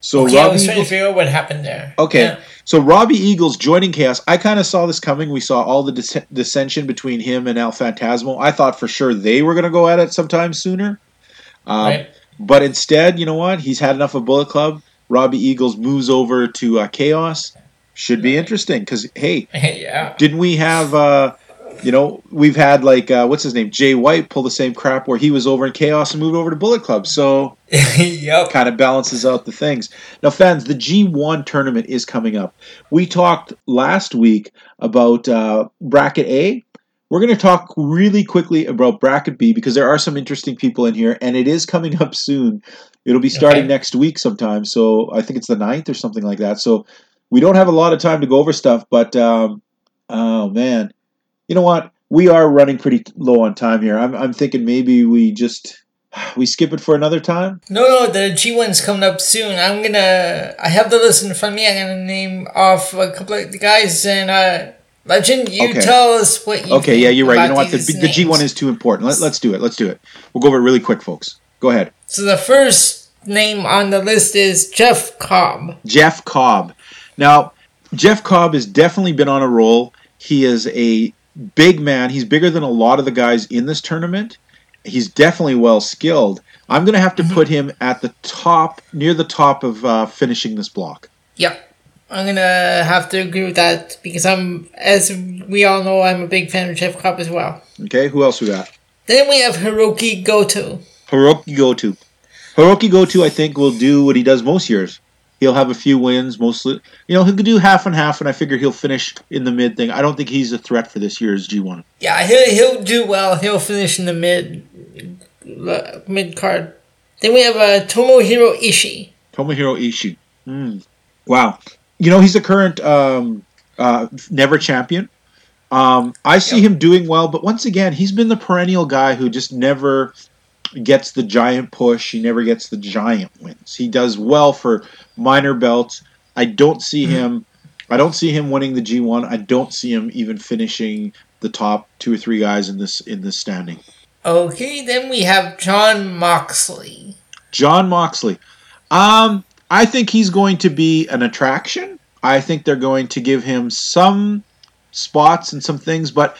So Okay, I Robbie was trying to Eagles, figure out what happened there. Okay. Yeah. so Robbie Eagles joining Chaos. I kind of saw this coming. We saw all the dis- dissension between him and El Phantasmo. I thought for sure they were going to go at it sometime sooner. Um, Right. But instead, you know what? He's had enough of Bullet Club. Robbie Eagles moves over to uh, Chaos. Should be interesting because hey, yeah. didn't we have? Uh, you know, we've had like uh, what's his name, Jay White, pull the same crap where he was over in Chaos and moved over to Bullet Club. So yep. kind of balances out the things. Now, fans, the G1 tournament is coming up. We talked last week about uh, bracket A. We're going to talk really quickly about bracket B because there are some interesting people in here, and it is coming up soon. It'll be starting Okay. next week sometime. So I think it's the 9th or something like that. So we don't have a lot of time to go over stuff, but um, oh man, you know what? We are running pretty low on time here. I'm, I'm thinking maybe we just we skip it for another time. No, no, the G1's coming up soon. I'm gonna. I have the list in front of me. I'm gonna name off a couple of the guys and uh, Legend. You Okay. tell us what you. Okay, yeah, you're right. You know what? The, the G1 is too important. Let, let's do it. Let's do it. We'll go over it really quick, folks. Go ahead. So the first name on the list is Jeff Cobb. Jeff Cobb. Now, Jeff Cobb has definitely been on a roll. He is a big man. He's bigger than a lot of the guys in this tournament. He's definitely well skilled. I'm going to have to put him at the top, near the top of uh, finishing this block. Yep. I'm gonna have to agree with that because I'm, as we all know, I'm a big fan of Jeff Cobb as well. Okay, who else we got? Then we have Hiroki Goto. Hiroki Goto. Hiroki Goto, I think, will do what he does most years. He'll have a few wins, mostly. You know, he could do half and half, and I figure he'll finish in the mid thing. I don't think he's a threat for this year's G1. Yeah, he'll he'll do well. He'll finish in the mid mid card. Then we have uh, Tomohiro Ishii. Tomohiro Ishii. Hmm. Wow. You know, he's a current um, uh, never champion. Um, I see him doing well, but once again, he's been the perennial guy who just never gets the giant push. He never gets the giant wins. He does well for minor belts. I don't see him. I don't see him winning the G1. I don't see him even finishing the top two or three guys in this in this standing. Okay, then we have Jon Moxley. Jon Moxley. Um, I think he's going to be an attraction. I think they're going to give him some spots and some things, but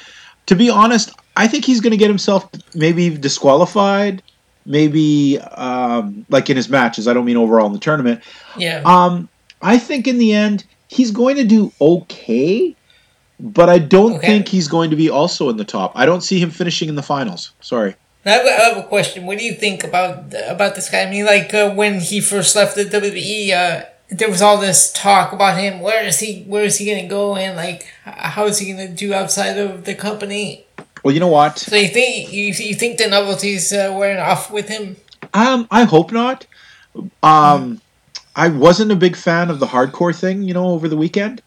to be honest, I think he's going to get himself maybe disqualified, maybe um, like in his matches. I don't mean overall in the tournament. Yeah. Um, I think in the end he's going to do okay, but I don't Okay. think he's going to be also in the top. I don't see him finishing in the finals. Sorry. I have, a- I have a question. What do you think about about this guy? I mean, like uh, when he first left the WWE, uh, there was all this talk about him. Where is he? Where is he gonna go? And like, how is he gonna do outside of the company? Well, you know what? So you think you, you think the novelty's uh, wearing off with him? Um, I hope not. Um, I wasn't a big fan of the hardcore thing, you know, over the weekend.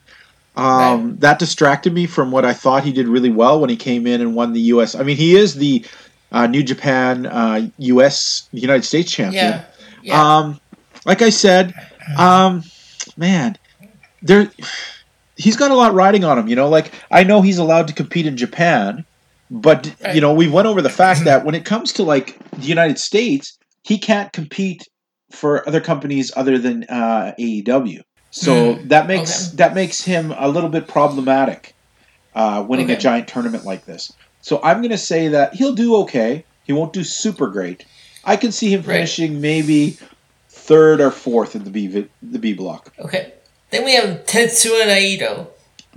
Um, That distracted me from what I thought he did really well when he came in and won the U.S. I mean, he is the uh, New Japan uh, U.S. United States champion. Yeah. Yeah. Um, like I said, um, man, there, he's got a lot riding on him. You know, like I know he's allowed to compete in Japan, but Right. you know, we went over the fact that when it comes to like the United States, he can't compete for other companies other than uh, AEW. So that makes Okay. that makes him a little bit problematic, uh, winning a giant tournament like this. So I'm going to say that he'll do okay. He won't do super great. I can see him Right. finishing maybe third or fourth in the B the B block. okay. Then we have Tetsuya Naito.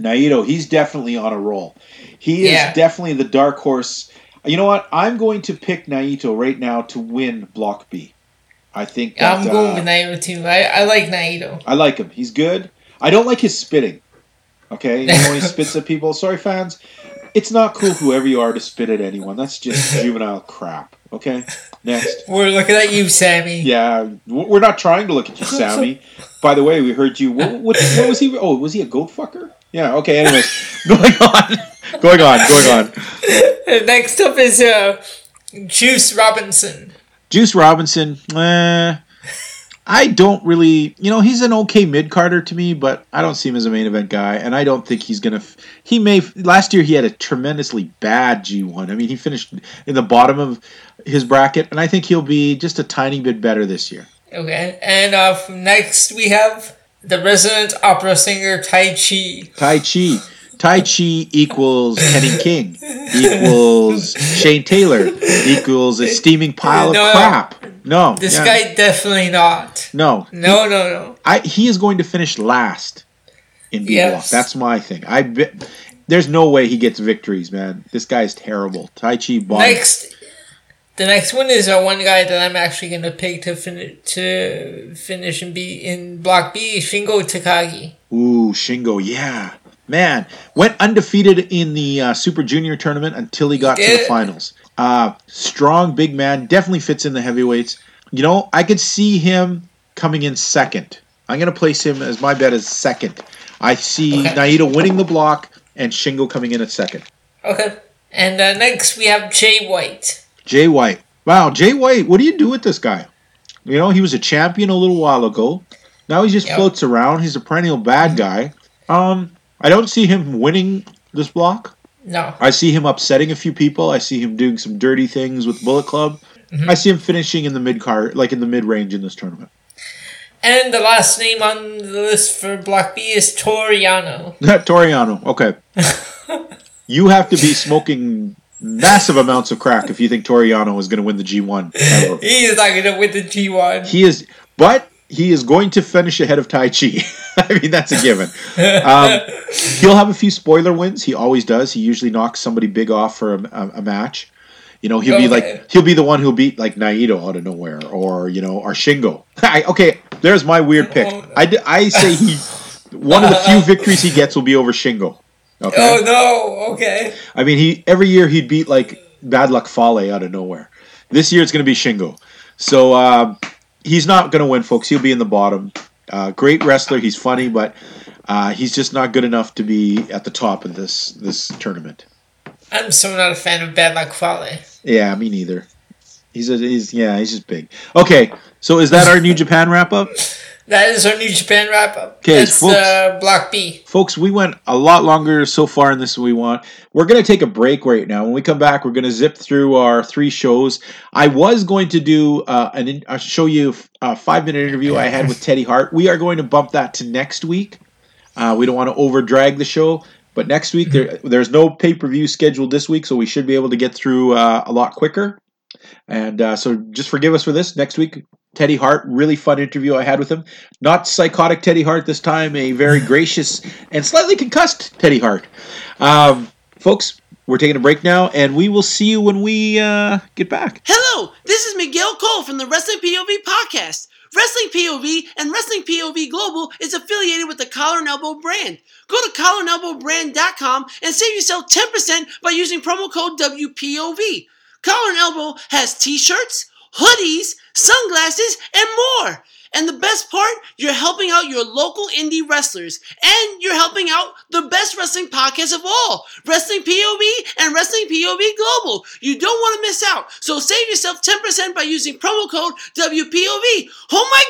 Naito, he's definitely on a roll. He is Yeah. definitely the dark horse. You know what? I'm going to pick Naito right now to win Block B. I think that, I'm going uh, with Naito too. I, I like Naito. I like him. He's good. I don't like his spitting. Okay, you know he spits at people. Sorry, fans. It's not cool, whoever you are, to spit at anyone. That's just juvenile crap. Okay, next. We're looking at you, Sami. Yeah, we're not trying to look at you, Sami. By the way, we heard you. What, what, what was he? Oh, was he a goat fucker? Yeah. Okay. Anyways, going on, going on, going on. Next up is uh, Juice Robinson. Juice Robinson. Eh, I don't really, you know, he's an okay mid carder to me, but I don't see him as a main event guy, and I don't think he's gonna. f- He may last year he had a tremendously bad G one. I mean, he finished in the bottom of his bracket, and I think he'll be just a tiny bit better this year. Okay, and uh, next we have the resident opera singer Taichi. Tai Chi, Taichi equals Kenny King, equals Shane Taylor, equals a steaming pile No, of crap. No, This yeah, guy definitely not. no, No, no, no. I he is going to finish last in B block. That's my thing. I there's no way he gets victories, man. This guy's terrible. Taichi bomb. Next, the next one is uh, one guy that I'm actually gonna pick to finish to finish and be in Block B. Shingo Takagi. Ooh, Shingo, yeah. Man, went undefeated in the uh, Super Junior tournament until he got to the finals. Uh, strong, big man, definitely fits in the heavyweights. You know, I could see him coming in second. I'm going to place him as my bet as second. I see Okay. Naito winning the block and Shingo coming in at second. Okay, and uh, next we have Jay White. Jay White. Wow, Jay White, what do you do with this guy? You know, he was a champion a little while ago. Now he just Yep. floats around. He's a perennial bad guy. Um, I don't see him winning this block. No, I see him upsetting a few people. I see him doing some dirty things with Bullet Club. I see him finishing in the mid card, like in the mid range in this tournament. and the last name on the list for Block B is Toru Yano. Toru Yano, okay. you have to be smoking massive amounts of crack if you think Toru Yano is going to win the G1. he is not gonna win the G1. He is, but he is going to finish ahead of Taichi. I mean, that's a given. Um, he'll have a few spoiler wins. He always does. He usually knocks somebody big off for a, a, a match. You know, he'll be like he'll be the one who'll beat like Naito out of nowhere, or you know, or Shingo. I, okay, there's my weird pick. I, I say he one of the few victories he gets will be over Shingo. Okay, Oh no, okay. I mean, he every year he'd beat like Bad Luck Fale out of nowhere. This year it's going to be Shingo. So um, he's not going to win, folks. He'll be in the bottom. Uh, great wrestler. He's funny, but uh, he's just not good enough to be at the top of this this tournament. I'm so not a fan of Bad Luck Fale. Yeah, me neither. He's a, he's yeah, he's just big. Okay, so is that our New Japan wrap up? That is our New Japan wrap up. 'Kay, That's folks. uh, Block B. Folks, we went a lot longer so far in this than we want. We're going to take a break right now. When we come back, we're going to zip through our three shows. I was going to do uh, an in- uh, show you a five minute interview I had with Teddy Hart. We are going to bump that to next week. Uh, we don't want to over drag the show, but next week there, there's no pay per view scheduled this week, so we should be able to get through uh, a lot quicker. And uh, so just forgive us for this. Next week, Teddy Hart, really fun interview I had with him. Not psychotic Teddy Hart this time, a very gracious and slightly concussed Teddy Hart. Um, folks, we're taking a break now, and we will see you when we uh, get back. Hello, this is Miguel Cole from the Wrestling POV podcast. Wrestling POV and Wrestling POV Global is affiliated with the Collar and Elbow brand. Go to collarandelbowbrand.com and save yourself 10% by using promo code WPOV. Collar and Elbow has t-shirts, hoodies, sunglasses, and more. And the best part, you're helping out your local indie wrestlers, and you're helping out the best wrestling podcast of all, Wrestling POV and Wrestling POV Global. You don't want to miss out, so save yourself 10% by using promo code WPOV. Oh my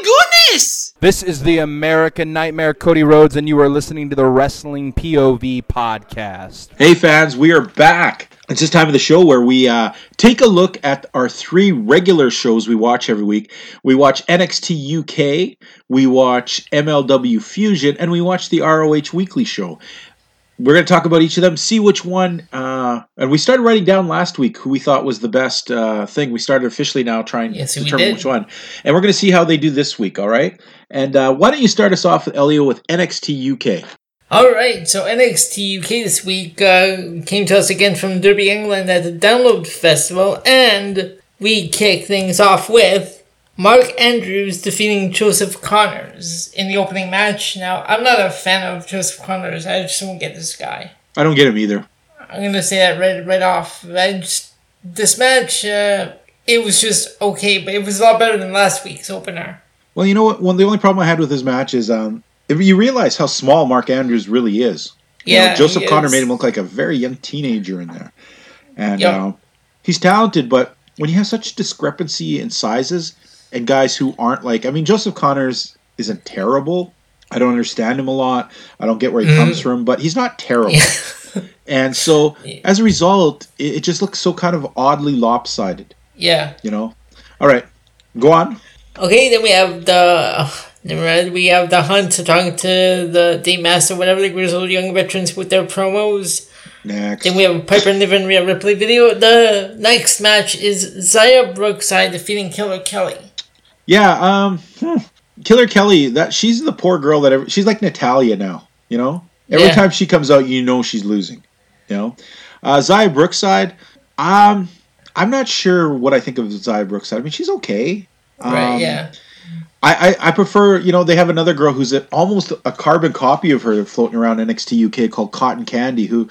goodness! This is the American Nightmare, Cody Rhodes, and you are listening to the Wrestling POV podcast. Hey, fans, we are back. It's this time of the show where we uh, take a look at our three regular shows we watch every week. We watch NXT UK, we watch MLW Fusion, and we watch the ROH Weekly Show. We're going to talk about each of them, see which one. Uh, and we started writing down last week who we thought was the best uh, thing. We started officially now trying Yes, to determine which one. And we're going to see how they do this week, all right? And uh, why don't you start us off, with Elio, with NXT UK? All right, so NXT UK this week uh, came to us again from Derby, England at the Download Festival, and we kick things off with Mark Andrews defeating Joseph Conners in the opening match. Now, I'm not a fan of Joseph Conners. I just don't get this guy. I don't get him either. I'm gonna say that right right off. I just this match, uh, it was just okay, but it was a lot better than last week's opener. Well, you know what? One the only problem I had with his match is um, if you realize how small Mark Andrews really is. You know, Yeah, Joseph he Connor made him look like a very young teenager in there, and Yep. uh, he's talented. But when you have such discrepancy in sizes, and guys who aren't like. I mean, Joseph Conners isn't terrible. I don't understand him a lot. I don't get where he mm-hmm. comes from, but he's not terrible. and so, as a result, it, it just looks so kind of oddly lopsided. Yeah. You know. All right, go on. Okay, then we have the then we have the hunt talking to the Dame Master, whatever the grizzled young veterans with their promos. Next. Then we have Piper Niven and Rhea Ripley video. The next match is Xia Brookside defeating Killer Kelly. Yeah, um, hmm. Killer Kelly. That she's the poor girl that ever, she's like Natalya now. You know, every Yeah. time she comes out, you know she's losing. You know, uh, Xia Brookside. Um, I'm not sure what I think of Xia Brookside. I mean, she's okay. Right, Um, yeah. I, I, I prefer, you know, they have another girl who's a, almost a carbon copy of her floating around NXT UK called Cotton Candy, who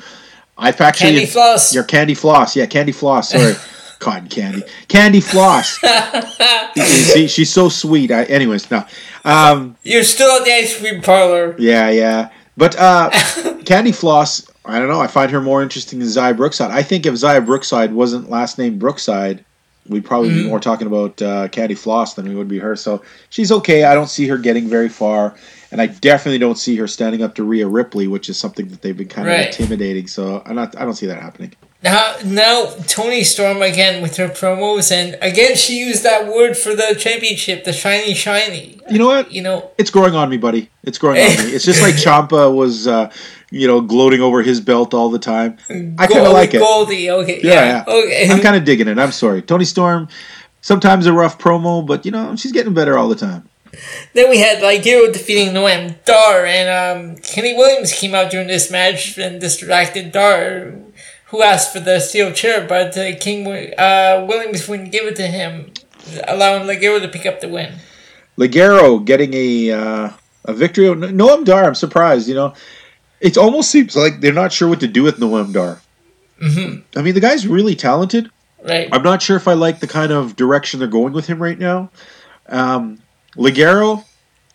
I've actually. Candy Floss. Your Candy Floss. Yeah, Candy Floss. Sorry. Cotton Candy. Candy Floss. See, she's so sweet. I, anyways, no. Um, You're still at the ice cream parlor. yeah, yeah. But uh, Candy Floss, I don't know. I find her more interesting than Xia Brookside. I think if Xia Brookside wasn't last name Brookside, we'd probably be more talking about uh, Candy Floss than we would be her. So she's okay. I don't see her getting very far. And I definitely don't see her standing up to Rhea Ripley, which is something that they've been kind of Right. intimidating. So I'm not. I don't see that happening. Now, now Toni Storm again with her promos, and again she used that word for the championship, the shiny, shiny. You know what? You know, It's growing on me, buddy. It's growing on me. It's just like Ciampa was, uh, you know, gloating over his belt all the time. I kind of like it. Goldie, okay, yeah, yeah. yeah. okay. I'm kind of digging it. I'm sorry. Toni Storm, sometimes a rough promo, but you know, she's getting better all the time. Then we had Ligero defeating Noam Dar, and um, Kenny Williams came out during this match and distracted Dar, who asked for the steel chair, but uh, King uh, Williams wouldn't give it to him, allowing Ligero to pick up the win. Ligero getting a uh, a victory. Noam Dar, I'm surprised. You know, it almost seems like they're not sure what to do with Noam Dar. Mm-hmm. I mean, the guy's really talented. Right. I'm not sure if I like the kind of direction they're going with him right now. Um, Ligero,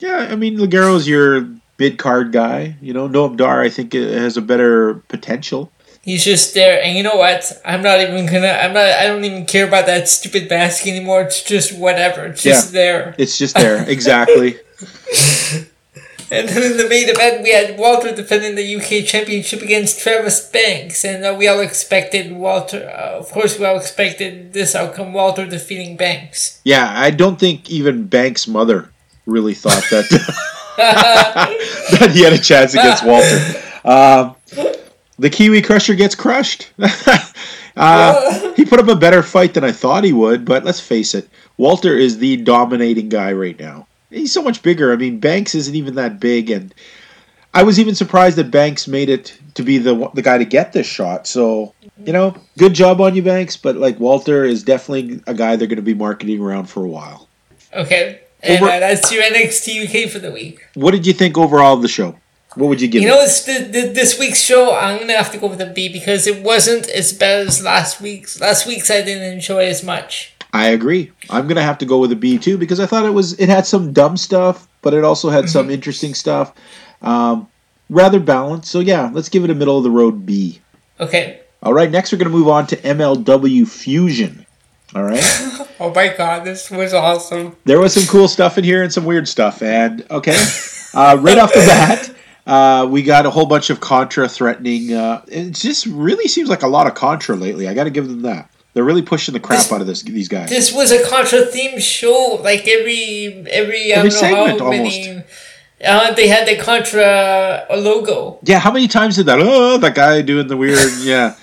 yeah, I mean Ligero's your mid card guy. You know, Noam Dar, I think uh, has a better potential. He's just there, and you know what? I'm not even gonna. I'm not. I don't even care about that stupid mask anymore. It's just whatever. It's just Yeah. there. It's just there, exactly. And then in the main event, we had Walter defending the UK Championship against Travis Banks, and uh, we all expected Walter. Uh, of course, we all expected this outcome: Walter defeating Banks. Yeah, I don't think even Banks' mother really thought that that he had a chance against Walter. Um, the Kiwi Crusher gets crushed. uh, he put up a better fight than I thought he would, but let's face it, Walter is the dominating guy right now. He's so much bigger. I mean, Banks isn't even that big, and I was even surprised that Banks made it to be the the guy to get this shot. So you know, good job on you, Banks. But like Walter is definitely a guy they're going to be marketing around for a while. Okay, and Over- uh, that's your NXT UK for the week. What did you think overall of the show? What would you give You know, it's the, the, this week's show. I'm gonna have to go with a B because it wasn't as bad as last week's. Last week's I didn't enjoy as much. I agree. I'm gonna have to go with a B too because I thought it was it had some dumb stuff, but it also had some interesting stuff. Um, rather balanced. So yeah, let's give it a middle of the road B. Okay. All right, next we're gonna move on to MLW Fusion. All right, Oh my god, this was awesome. there was some cool stuff in here and some weird stuff. And okay, uh, right off the bat. Uh, we got a whole bunch of Contra threatening. Uh, it just really seems like a lot of Contra lately. I got to give them that. They're really pushing the crap This- out of this these guys. This was a Contra themed show. Like every every I Every don't know segment, how many. Uh, they had the Contra uh, logo. Yeah, how many times did that? Oh, that guy doing the weird. Yeah.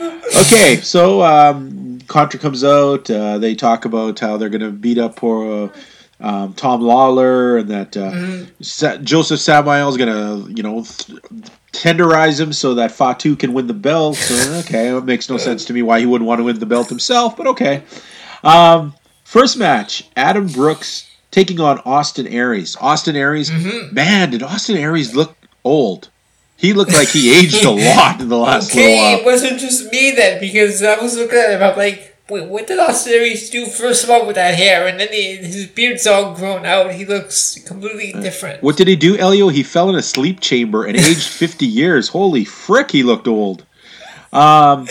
Okay, so um, Contra comes out. Uh, they talk about how they're going to beat up poor uh, um, Tom Lawlor, and that uh, Sa- Josef Samael is going to, you know, th- tenderize him so that Fatu can win the belt. So, okay, it makes no sense to me why he wouldn't want to win the belt himself, but okay. Um, first match: Adam Brooks taking on Austin Aries. Austin Aries, man, did Austin Aries look old? He looked like he aged a lot in the last Okay, it little while. wasn't just me then because I was looking at him. I'm like, wait, what did Austin Aries do first of all with that hair, and then he, his beard's all grown out. He looks completely different. What did he do, Elio? He fell in a sleep chamber and aged 50 years. Holy frick, he looked old. Um,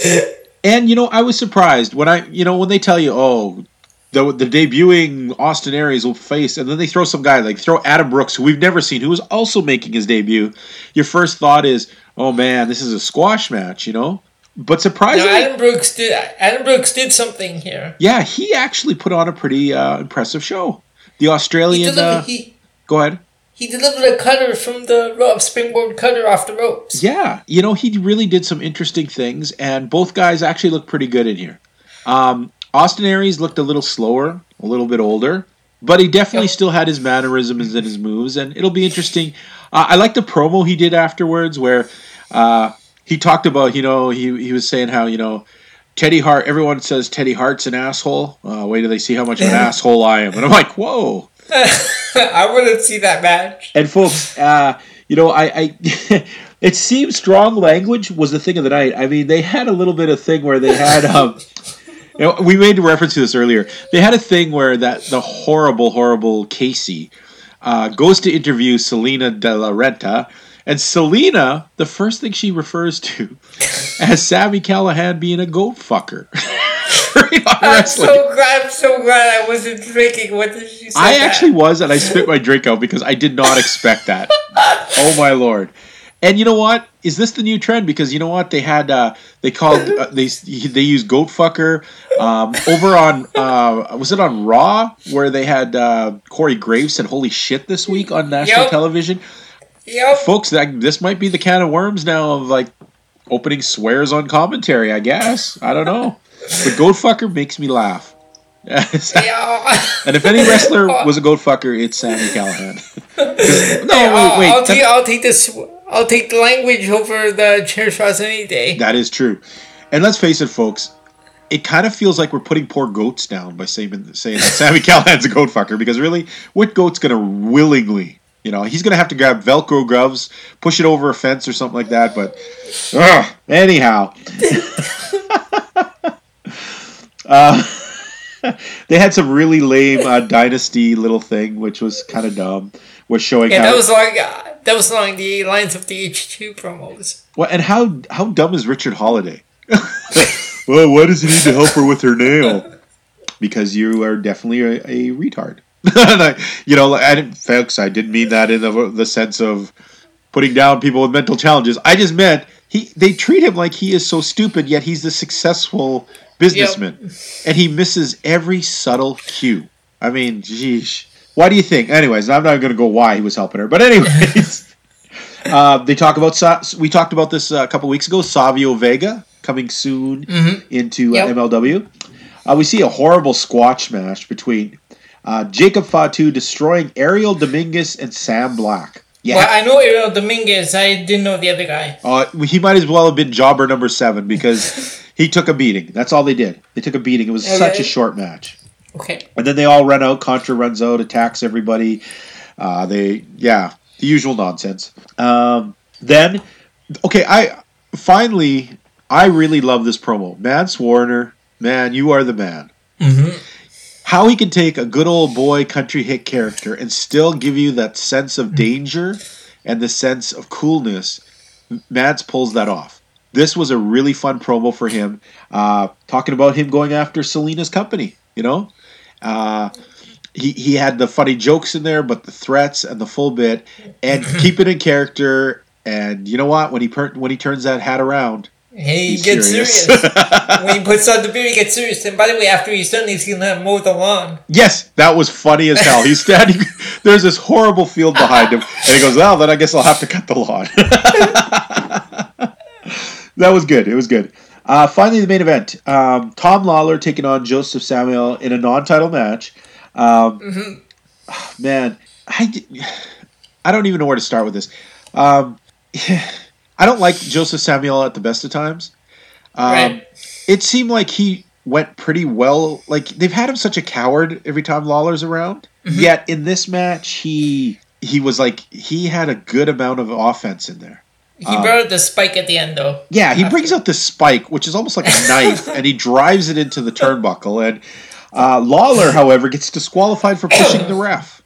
and, you know, I was surprised when I, you know, when they tell you, oh, the the debuting Austin Aries will face, and then they throw some guy like throw Adam Brooks, who we've never seen, who is also making his debut. Your first thought is, oh man, this is a squash match, you know. But No, surprisingly, Adam Brooks did. Adam Brooks did something here. yeah, he actually put on a pretty uh, impressive show. The He Australian, delivered. uh, he go ahead. he delivered a cutter from the rope, springboard cutter off the ropes. Yeah, you know, he really did some interesting things, and both guys actually look pretty good in here. Um, Austin Aries looked a little slower, a little bit older, but he definitely Yep. still had his mannerisms and his moves, and it'll be interesting. Uh, I like the promo he did afterwards, where uh, he talked about, you know, he he was saying how you know. Teddy Hart. Everyone says Teddy Hart's an asshole. Uh, wait till they see how much of an asshole I am, and I'm like, whoa. I wouldn't see that match. And folks, uh, you know, I, I it seems strong language was the thing of the night. I mean, they had a little bit of thing where they had um you know, we made reference to this earlier. They had a thing where that the horrible, horrible Casey uh, goes to interview Salina De La Renta, and Salina, the first thing she refers to as Sami Callihan being a goat fucker. I'm so glad. I'm so glad I wasn't drinking What did she said I that. actually was, and I spit my drink out because I did not expect that. oh my lord! And you know what? Is this the new trend? Because you know what? They had uh, they called uh, they they used goat fucker um, over on uh, was it on Raw where they had uh, Corey Graves said "Holy shit" this week on national Yep. television. Yep. Folks, that this might be the can of worms now of like opening swears on commentary. I guess I don't know. But goat fucker makes me laugh. And if any wrestler was a goat fucker, it's Sami Callihan. no, I'll, wait, I'll wait. take. I'll take this. I'll take the language over the chair shots any day. that is true. And let's face it, folks. It kind of feels like we're putting poor goats down by saying saying that Sami Callihan's a goat fucker because really, what goat's gonna willingly, you know, he's gonna have to grab Velcro gloves, push it over a fence or something like that. But ugh, anyhow, uh, they had some really lame uh, dynasty little thing, which was kind of dumb. Was showing Yeah, that was like uh, that was along the lines of the H two promos. Well, and how how dumb is Richard Holliday? well, why does he need to help her with her nail? Because you are definitely a, a retard. You know, I didn't, folks. I didn't mean that in the the sense of putting down people with mental challenges. I just meant he they treat him like he is so stupid, yet he's the successful businessman, and he misses every subtle cue. I mean, geez. Why do you think? Anyways, I'm not going to go why he was helping her, but anyways. Uh, they talk about we talked about this a couple weeks ago. Savio Vega coming soon into uh, Yep. MLW. Uh, we see a horrible squash match between uh, Jacob Fatu destroying Ariel Dominguez and Sam Black. Yeah, Well, I know Ariel Dominguez. I didn't know the other guy. uh, he might as well have been jobber number seven because he took a beating. That's all they did. They took a beating. It was such a short match. Okay. And then they all run out. Contra runs out, attacks everybody. Uh, they, yeah, the usual nonsense. Um, then, okay, I finally, I really love this promo. Mance Warner, man, you are the man. How he can take a good old boy country hit character and still give you that sense of danger and the sense of coolness. Mance pulls that off. This was a really fun promo for him, uh, talking about him going after Salina's company. You know, uh, he he had the funny jokes in there, but the threats and the full bit, and keep it in character. And you know what? When he per- when he turns that hat around, Hey, he He's gets serious. serious. when he puts on the beard, he gets serious. And by the way, after he's done, he's gonna mow the lawn. yes, that was funny as hell. He's standing. There's this horrible field behind him, and he goes, "Well, then I guess I'll have to cut the lawn." that was good. It was good. Uh, finally, the main event: um, Tom Lawlor taking on Josef Samael in a non-title match. Um, Man, I, I don't even know where to start with this. Um, I don't like Josef Samael at the best of times. Um, Right. It seemed like he went pretty well. Like they've had him such a coward every time Lawlor's around. Yet in this match, he he was like he had a good amount of offense in there. He Uh, brought out the spike at the end, though. Yeah, he brings out the spike, which is almost like a knife, and he drives it into the turnbuckle. And uh, Lawlor, however, gets disqualified for pushing the ref.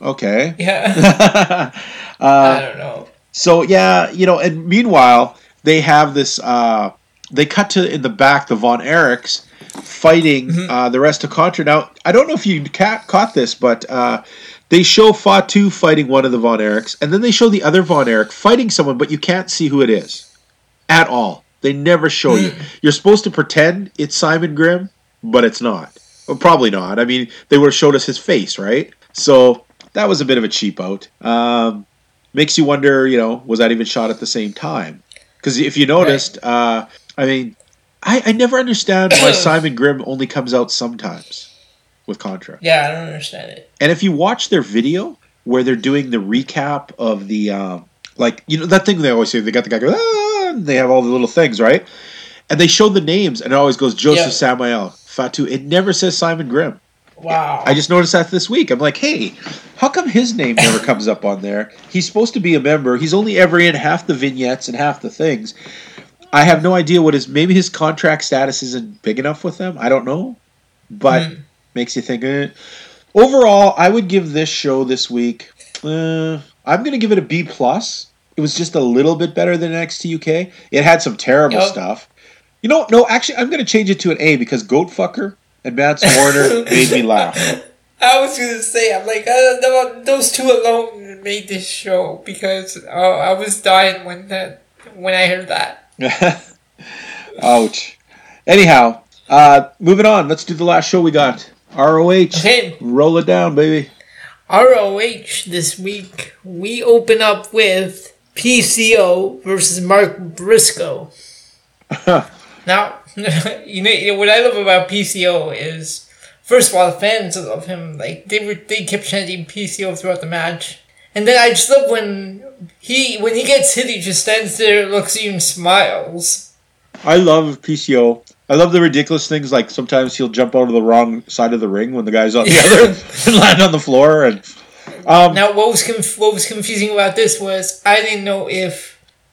Okay. Yeah. I don't know. So yeah, you know, and meanwhile they have this. Uh, they cut to in the back the Von Erichs, fighting uh, the rest of Contra. Now, I don't know if you ca- caught this, but uh, they show Fatu fighting one of the Von Erichs, and then they show the other Von Erich fighting someone, but you can't see who it is at all. They never show you. You're supposed to pretend it's Simon Grimm, but it's not. Well, probably not. I mean, they would have showed us his face, right? So that was a bit of a cheap out. Um, makes you wonder, you know, was that even shot at the same time? Because if you noticed, uh, I mean, I, I never understand why Simon Grimm only comes out sometimes with Contra. Yeah, I don't understand it. And if you watch their video where they're doing the recap of the, um, like, you know, that thing they always say, they got the guy go, ah, they have all the little things, right? And they show the names, and it always goes Joseph Yeah. Samael, Fatu. It never says Simon Grimm. Wow. I just noticed that this week. I'm like, hey, how come his name never comes up on there? He's supposed to be a member. He's only ever in half the vignettes and half the things. I have no idea what his maybe his contract status isn't big enough with them. I don't know, but makes you think. Eh. Overall, I would give this show this week. Uh, I'm going to give it a B plus. It was just a little bit better than NXT UK. It had some terrible Yep. stuff. You know, no, actually, I'm going to change it to an A because Goatfucker and Matt Warner made me laugh. I was gonna say, I'm like, uh, those two alone made this show because uh, I was dying when that when I heard that. Ouch. Anyhow, uh, moving on. Let's do the last show we got. ROH. Okay. Roll it down, baby. ROH this week, we open up with PCO versus Mark Briscoe. now, you know, you know what I love about PCO is, first of all, the fans love him. Like they were, they kept chanting PCO throughout the match, and then I just love when he when he gets hit, he just stands there, looks at you, and smiles. I love PCO. I love the ridiculous things like sometimes he'll jump out of the wrong side of the ring when the guy's on the other and land on the floor. And um, Now, what was conf- what was confusing about this was I didn't know if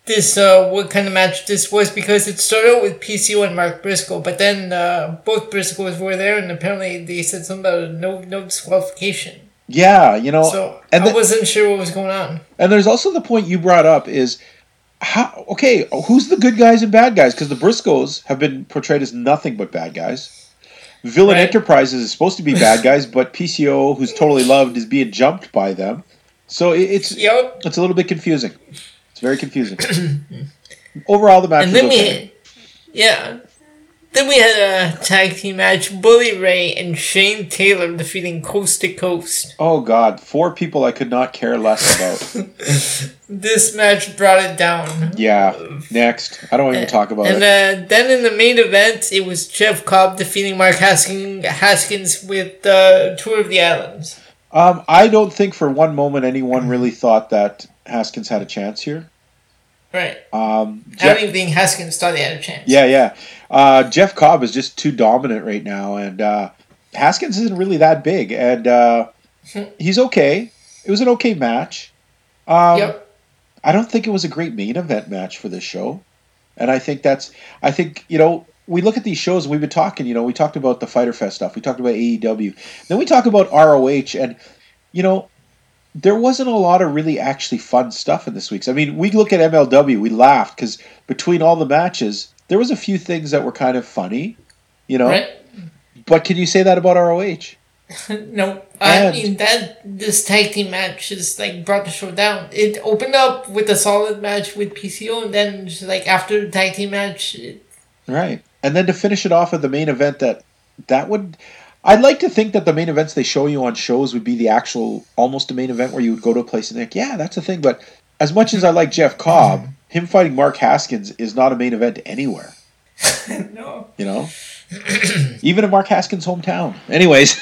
this uh, what kind of match this was because it started out with PCO and Mark Briscoe, but then uh, both Briscoes were there, and apparently they said something about no no disqualification. yeah, you know, So and I the- wasn't sure what was going on. And there's also the point you brought up is how okay, who's the good guys and bad guys? Because the Briscoes have been portrayed as nothing but bad guys. Villain Right. Enterprises is supposed to be bad guys, but PCO, who's totally loved, is being jumped by them. So it, it's Yep. it's a little bit confusing. It's very confusing. Overall, the match And was then okay. we yeah. Then we had a tag team match: Bully Ray and Shane Taylor defeating Coast to Coast. Oh God, four people I could not care less about. This match brought it down. yeah, next. I don't even talk about And it. uh, then in the main event, it was Jeff Cobb defeating Mark Haskins, Haskins with uh, Tour of the Islands. Um, I don't think for one moment anyone really thought that Haskins had a chance here. Right. Um, I Jeff- don't think Haskins thought he had a chance. Yeah, yeah. Uh, Jeff Cobb is just too dominant right now, and uh, Haskins isn't really that big, and uh, he's okay. It was an okay match. Um, Yep. I don't think it was a great main event match for this show, and I think that's. I think you know we look at these shows and we've been talking. You know, we talked about the Fyter Fest stuff. We talked about AEW. Then we talk about ROH, and you know. There wasn't a lot of really actually fun stuff in this week's. I mean, we look at MLW, we laughed because between all the matches, there was a few things that were kind of funny, you know. Right? But can you say that about ROH? No, I And- mean that this tag team match just like brought the show down. It opened up with a solid match with PCO, and then just like after the tag team match, it, Right. And then to finish it off with the main event that that would I'd like to think that the main events they show you on shows would be the actual almost a main event where you would go to a place and think, yeah, that's a thing. But as much as I like Jeff Cobb, him fighting Mark Haskins is not a main event anywhere. no. You know? Even in Mark Haskins' hometown. Anyways.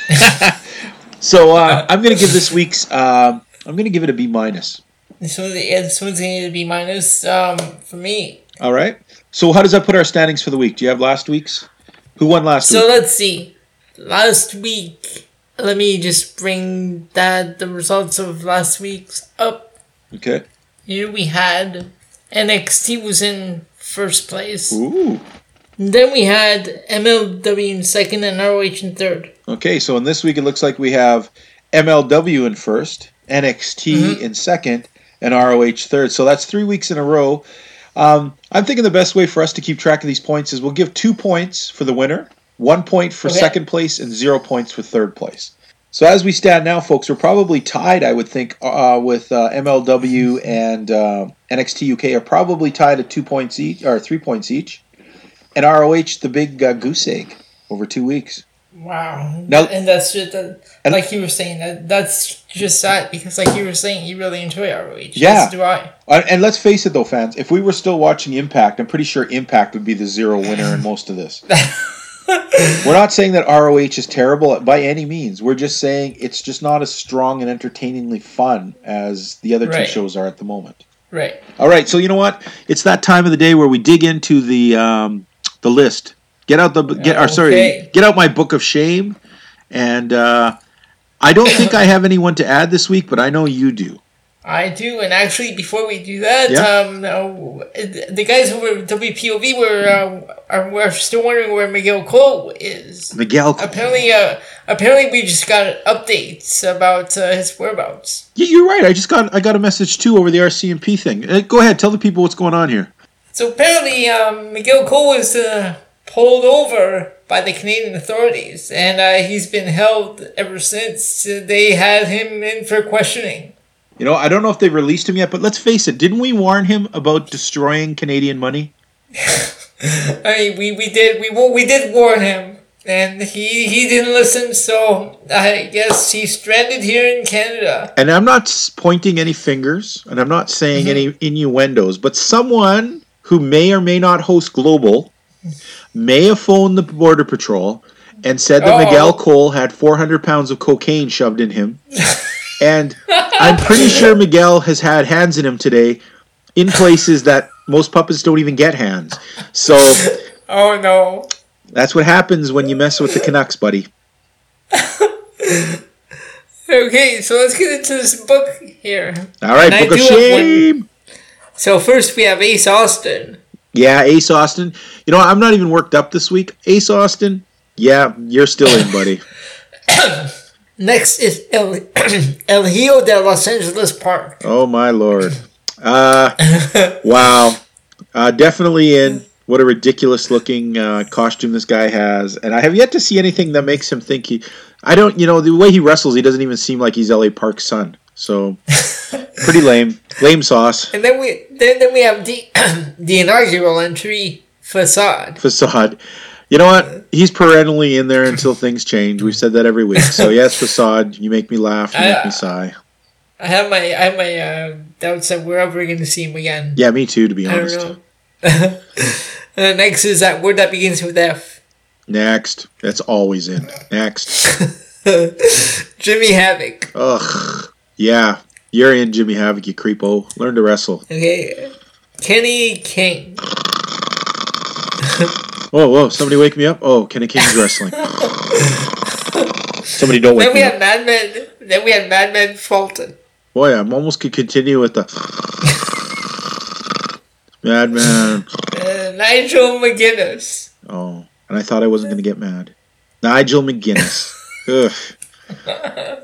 so uh, I'm gonna give this week's um, I'm gonna give it a B minus. So yeah, this one's going to be a B minus um, for me. All right. So how does that put our standings for the week? Do you have last week's? Who won last So week? So let's see. Last week, let me just bring that the results of last week's up. Okay. Here we had NXT was in first place. Ooh. Then we had MLW in second and ROH in third. Okay, so in this week it looks like we have MLW in first, NXT in second, and ROH third. So that's three weeks in a row. Um, I'm thinking the best way for us to keep track of these points is we'll give two points for the winner one point for Okay. second place, and zero points for third place. So as we stand now, folks, we're probably tied. I would think uh, with uh, MLW and uh, NXT UK are probably tied at two points each or three points each, and ROH the big uh, goose egg over two weeks. Wow. Now- and that's just that, And- like you were saying that that's just sad because like you were saying you really enjoy ROH. Yeah. Do I. Uh, and let's face it, though, fans, if we were still watching Impact, I'm pretty sure Impact would be the zero winner in most of this. we're not saying that ROH is terrible by any means. We're just saying it's just not as strong and entertainingly fun as the other two shows are at the moment. Right. All right, so you know what? It's that time of the day where we dig into the um, the list. Get out the get. Or sorry, Okay. get out my book of shame, and uh, I don't think I have anyone to add this week, but I know you do. I do, and actually, before we do that, Yeah. um, uh, the guys over WPOV were uh, are were still wondering where Miguel Cole is. Miguel, Apparently, uh, apparently we just got updates about uh, his whereabouts. Yeah, you're right. I just got I got a message too over the RCMP thing. Uh, go ahead, tell the people what's going on here. So apparently, um, Miguel Cole was uh, pulled over by the Canadian authorities, and uh, he's been held ever since they had him in for questioning. You know, I don't know if they've released him yet, but let's face it. Didn't we warn him about destroying Canadian money? I mean, we, we did we we did warn him, and he he didn't listen. So I guess he's stranded here in Canada. And I'm not pointing any fingers, and I'm not saying mm-hmm. any innuendos, but someone who may or may not host Global may have phoned the Border Patrol and said that Oh. Miguel Cole had 400 pounds of cocaine shoved in him. and I'm pretty sure Miguel has had hands in him today in places that most puppets don't even get hands. So Oh no! that's what happens when you mess with the Canucks, buddy. Okay, so let's get into this book here. All right, And Book of do have one- Shame. So first we have Ace Austin. Yeah, Ace Austin. You know. I'm not even worked up this week. Ace Austin. Yeah, you're still in, buddy. Next is El, El Hijo de Los Angeles Park. Oh my lord. Uh, wow. Uh, definitely in. What a ridiculous looking uh, costume this guy has, and I have yet to see anything that makes him think he. I don't. You know, the way he wrestles, he doesn't even seem like he's L.A. Park's son. So, pretty lame. Lame sauce. And then we then, then we have the the inaugural entry facade. Facade. You know what? He's perennially in there until things change. We've said that every week. So yes, facade. You make me laugh. You make me sigh. I have my I have my uh, doubts that we're ever going to see him again. Yeah, me too. To be I honest. don't know. uh, next is that word that begins with F. Next. That's always in. Next. Jimmy Havoc. Ugh. Yeah. You're in Jimmy Havoc, you creepo. Learn to wrestle. Okay. Kenny King. Whoa, whoa. Somebody wake me up. Oh, Kenny King's wrestling. Somebody don't wake me. Then we me have up. Madman. Then we have Madman Fulton. Boy, I'm almost could continue with the Madman. Uh, Nigel McGuinness. Oh, and I thought I wasn't going to get mad. Nigel McGuinness. Ugh.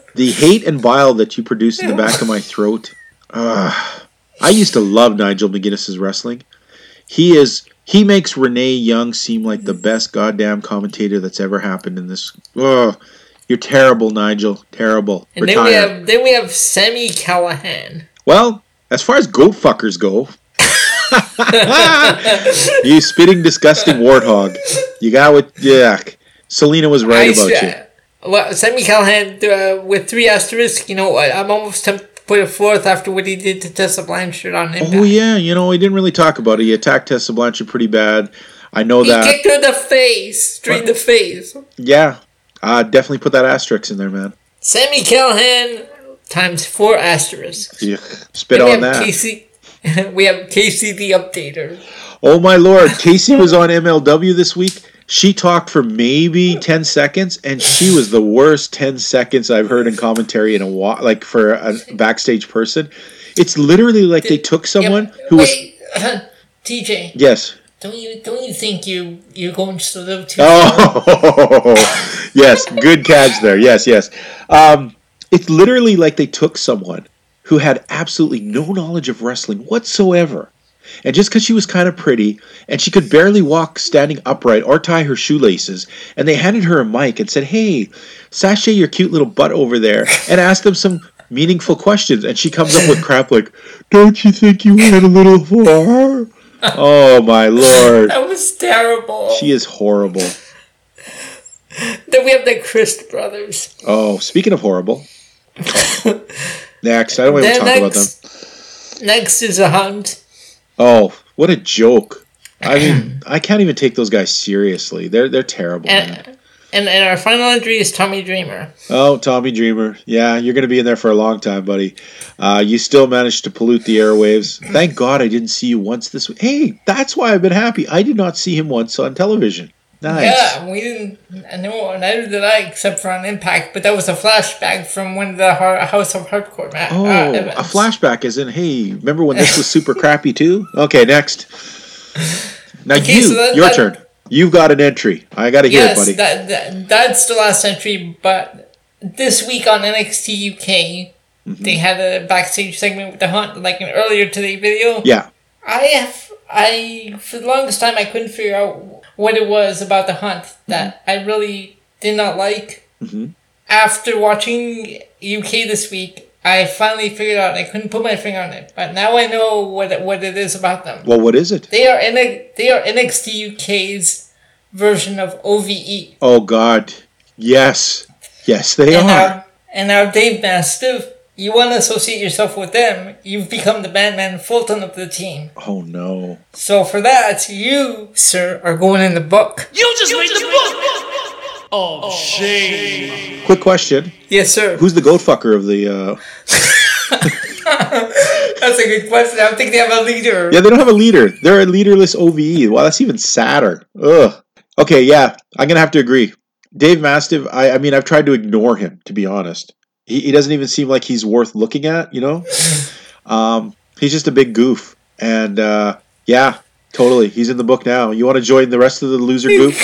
The hate and bile that you produce in the back of my throat. Ugh. I used to love Nigel McGuinness's wrestling. He is he makes Renee Young seem like the best goddamn commentator that's ever happened in this. Ugh. You're terrible, Nigel. Terrible. And then we have then we have Sami Callihan. Well, as far as goat fuckers go, you spitting disgusting warthog. You got what? Yeah, Salina was right I about you. Well, Sami Callihan uh, with three asterisks. You know what? I'm almost tempted put a fourth after what he did to Tessa Blanchard on Impact. Oh yeah, you know he didn't really talk about it. He attacked Tessa Blanchard pretty bad. I know He that. kicked her in the face, straight in the face. Yeah, uh, definitely put that asterisk in there, man. Sami Callihan times four asterisks. Ugh, spit on that. Casey. we have Casey the Updater. Oh my lord, Casey was on MLW this week. She talked for maybe ten seconds, and she was the worst ten seconds I've heard in commentary in a while. Like for a backstage person, it's literally like they took someone Yep. who was Wait, TJ, yes. don't you don't you think you you're going to little too? Oh, yes, good catch there. Yes, yes. Um, it's literally like they took someone who had absolutely no knowledge of wrestling whatsoever, And just because she was kind of pretty and she could barely walk standing upright or tie her shoelaces, and they handed her a mic and said, Hey, sashay your cute little butt over there and ask them some meaningful questions. And she comes up with crap like, Don't you think you went a little far? Oh my lord. That was terrible. She is horrible. Then we have the Christ brothers. Oh, speaking of horrible. Next, I don't want to talk about them. next is a hunt. Oh, what a joke! I mean, I can't even take those guys seriously. They're they're terrible. And, and, and our final entry is Tommy Dreamer. Oh, Tommy Dreamer. Yeah, you're going to be in there for a long time, buddy. Uh, you still managed to pollute the airwaves. Thank God I didn't see you once this week. Hey, that's why I've been happy. I did not see him once on television. Nice. Yeah, we didn't. No, neither did I, except for on Impact. But that was a flashback from one of the House of Hardcore ma- Oh, uh, a flashback is in, hey, remember when this was super crappy too? Okay, next. Now Okay, you, so that- your that- turn. You've got an entry. I got to hear Yes, it, buddy. that, that that's the last entry. But this week on NXT UK, Mm-hmm. they had a backstage segment with the Hunt, like an earlier today video. yeah. I have I for the longest time I couldn't figure out what it was about the hunt that I really did not like. Mhm. After watching UK this week, I finally figured out. I couldn't put my finger on it, but now I know what it, what it is about them. Well, what is it? They are in they are NXT UK's version of OVE. Oh God, yes, yes, they And are. now, and now Dave Mastiff, you want to associate yourself with them, you've become the Madman Fulton of the team. Oh no. So for that, you, sir, are going in the book. You just read the book. Oh, oh shame. Quick question: Yes, sir. Who's the goat fucker of the? uh That's a good question. I don't think they have a leader. Yeah, they don't have a leader. They're a leaderless OVE. Wow, that's even sadder. Ugh. Okay, yeah, I'm gonna have to agree. Dave Mastiff. I, I mean, I've tried to ignore him to be honest. He, he doesn't even seem like he's worth looking at. You know, um, he's just a big goof. And uh, yeah, totally. He's in the book now. You want to join the rest of the loser group?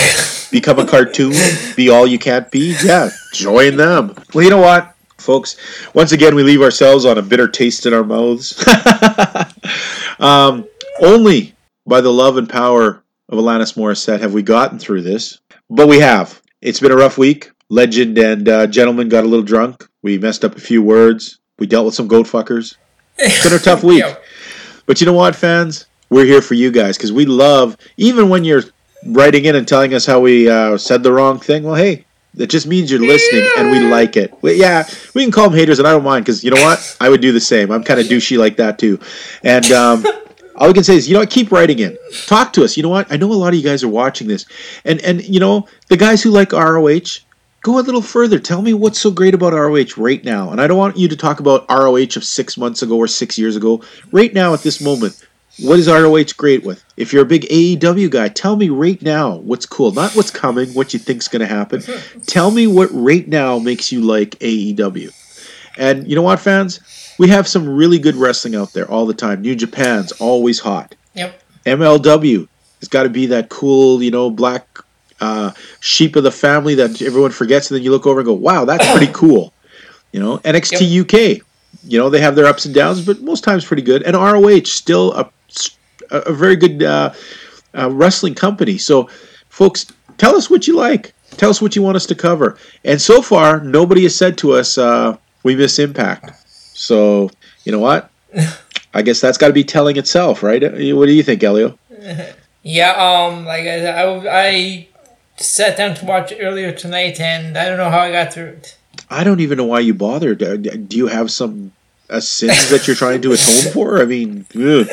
Become a cartoon? Be all you can't be? Yeah, join them. Well, you know what, folks? Once again, we leave ourselves on a bitter taste in our mouths. um, only by the love and power of Alanis Morissette have we gotten through this, but we have. It's been a rough week. Legend and uh, gentleman got a little drunk. We messed up a few words. We dealt with some goat fuckers. It's been a tough week. Yeah. But you know what, fans? We're here for you guys because we love, even when you're writing in and telling us how we uh, said the wrong thing. Well, hey, it just means you're listening and we like it. We, yeah, we can call them haters and I don't mind because you know what? I would do the same. I'm kind of douchey like that too. And um, all we can say is, you know what? Keep writing in. Talk to us. You know what? I know a lot of you guys are watching this, and and you know the guys who like ROH. Go a little further. Tell me what's so great about ROH right now. And I don't want you to talk about ROH of six months ago or six years ago. Right now, at this moment, what is ROH great with? If you're a big AEW guy, tell me right now what's cool. Not what's coming, what you think's going to happen. tell me what right now makes you like AEW. And you know what, fans? We have some really good wrestling out there all the time. New Japan's always hot. Yep. MLW has got to be that cool, you know, black uh, sheep of the family that everyone forgets, and then you look over and go, "Wow, that's pretty cool." You know, NXT UK, you know, they have their ups and downs, but most times pretty good. And ROH still a a very good uh, uh, wrestling company. So, folks, tell us what you like. Tell us what you want us to cover. And so far, nobody has said to us uh, we miss Impact. So, you know what? I guess that's got to be telling itself, right? What do you think, Elio? Yeah. Um. Like I, I, I sat down to watch earlier tonight, and I don't know how I got through it. I don't even know why you bothered. Uh, Do you have some uh, sins that you're trying to atone for? I mean, ugh,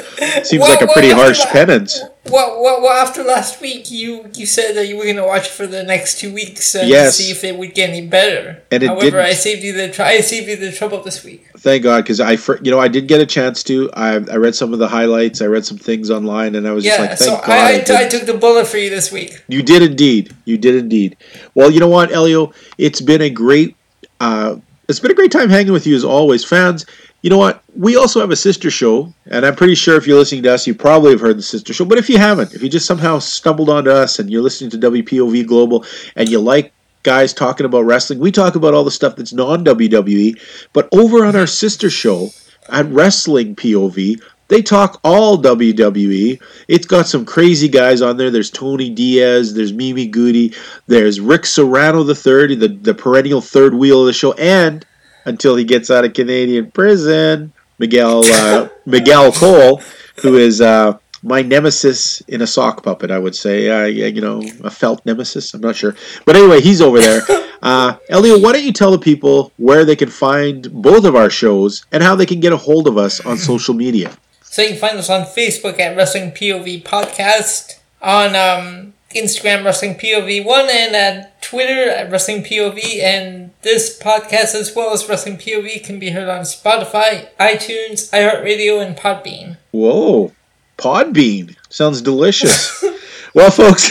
seems Well, like a pretty harsh that- penance. What, well, well, after last week, you you said that you were gonna watch for the next two weeks and Yes. see if it would get any better. And it However, didn't. I saved you the tr- I saved you the trouble this week. Thank God, because I, fir- you know, I did get a chance to. I, I read some of the highlights. I read some things online, and I was just Yeah. like, so thank God. I, I, I t- I did. took the bullet for you this week. You did indeed. You did indeed. Well, you know what, Elio? It's been a great uh, it's been a great time hanging with you as always, fans. You know what? We also have a sister show, and I'm pretty sure if you're listening to us, you probably have heard the sister show. But if you haven't, if you just somehow stumbled onto us and you're listening to WPOV Global and you like guys talking about wrestling, we talk about all the stuff that's non WWE. But over on our sister show, at Wrestling POV, They talk all WWE. It's got some crazy guys on there. There's Tony Diaz, there's Mimi Goody, there's Rick Serrano the third, the, the perennial third wheel of the show, and until he gets out of Canadian prison, Miguel uh, Miguel Cole, who is uh, my nemesis in a sock puppet, I would say. Uh, yeah, you know, a felt nemesis. I'm not sure, but anyway, he's over there. Uh, Elio, why don't you tell the people where they can find both of our shows and how they can get a hold of us on social media? So you can find us on Facebook at Wrestling POV Podcast, on um, Instagram Wrestling POV One, and at Twitter at Wrestling POV. And this podcast, as well as Wrestling POV, can be heard on Spotify, iTunes, iHeartRadio, and Podbean. Whoa, Podbean sounds delicious. well, folks,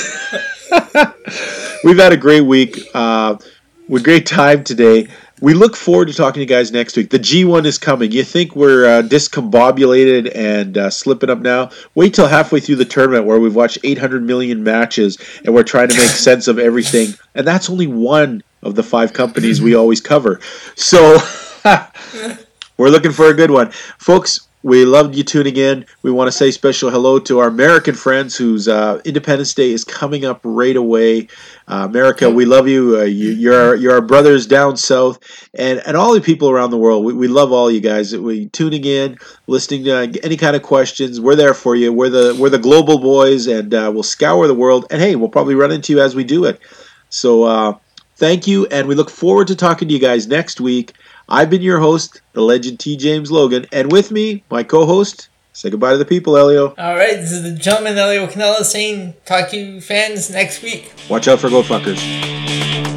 we've had a great week. Uh, with great time today. We look forward to talking to you guys next week. The G1 is coming. You think we're uh, discombobulated and uh, slipping up now? Wait till halfway through the tournament where we've watched 800 million matches and we're trying to make sense of everything. And that's only one of the five companies we always cover. So we're looking for a good one. Folks, we loved you tuning in. We want to say special hello to our American friends whose uh, Independence Day is coming up right away. Uh, America, we love you. Uh, you. are you're our brothers down south, and and all the people around the world. We, we love all you guys. We tuning in, listening to any kind of questions. We're there for you. We're the we're the global boys, and uh, we'll scour the world. And hey, we'll probably run into you as we do it. So uh, thank you, and we look forward to talking to you guys next week. I've been your host, the legend T. James Logan, and with me, my co-host. Say goodbye to the people, Elio. All right, this is the gentleman Elio Canella saying, talk to you fans next week. Watch out for go fuckers.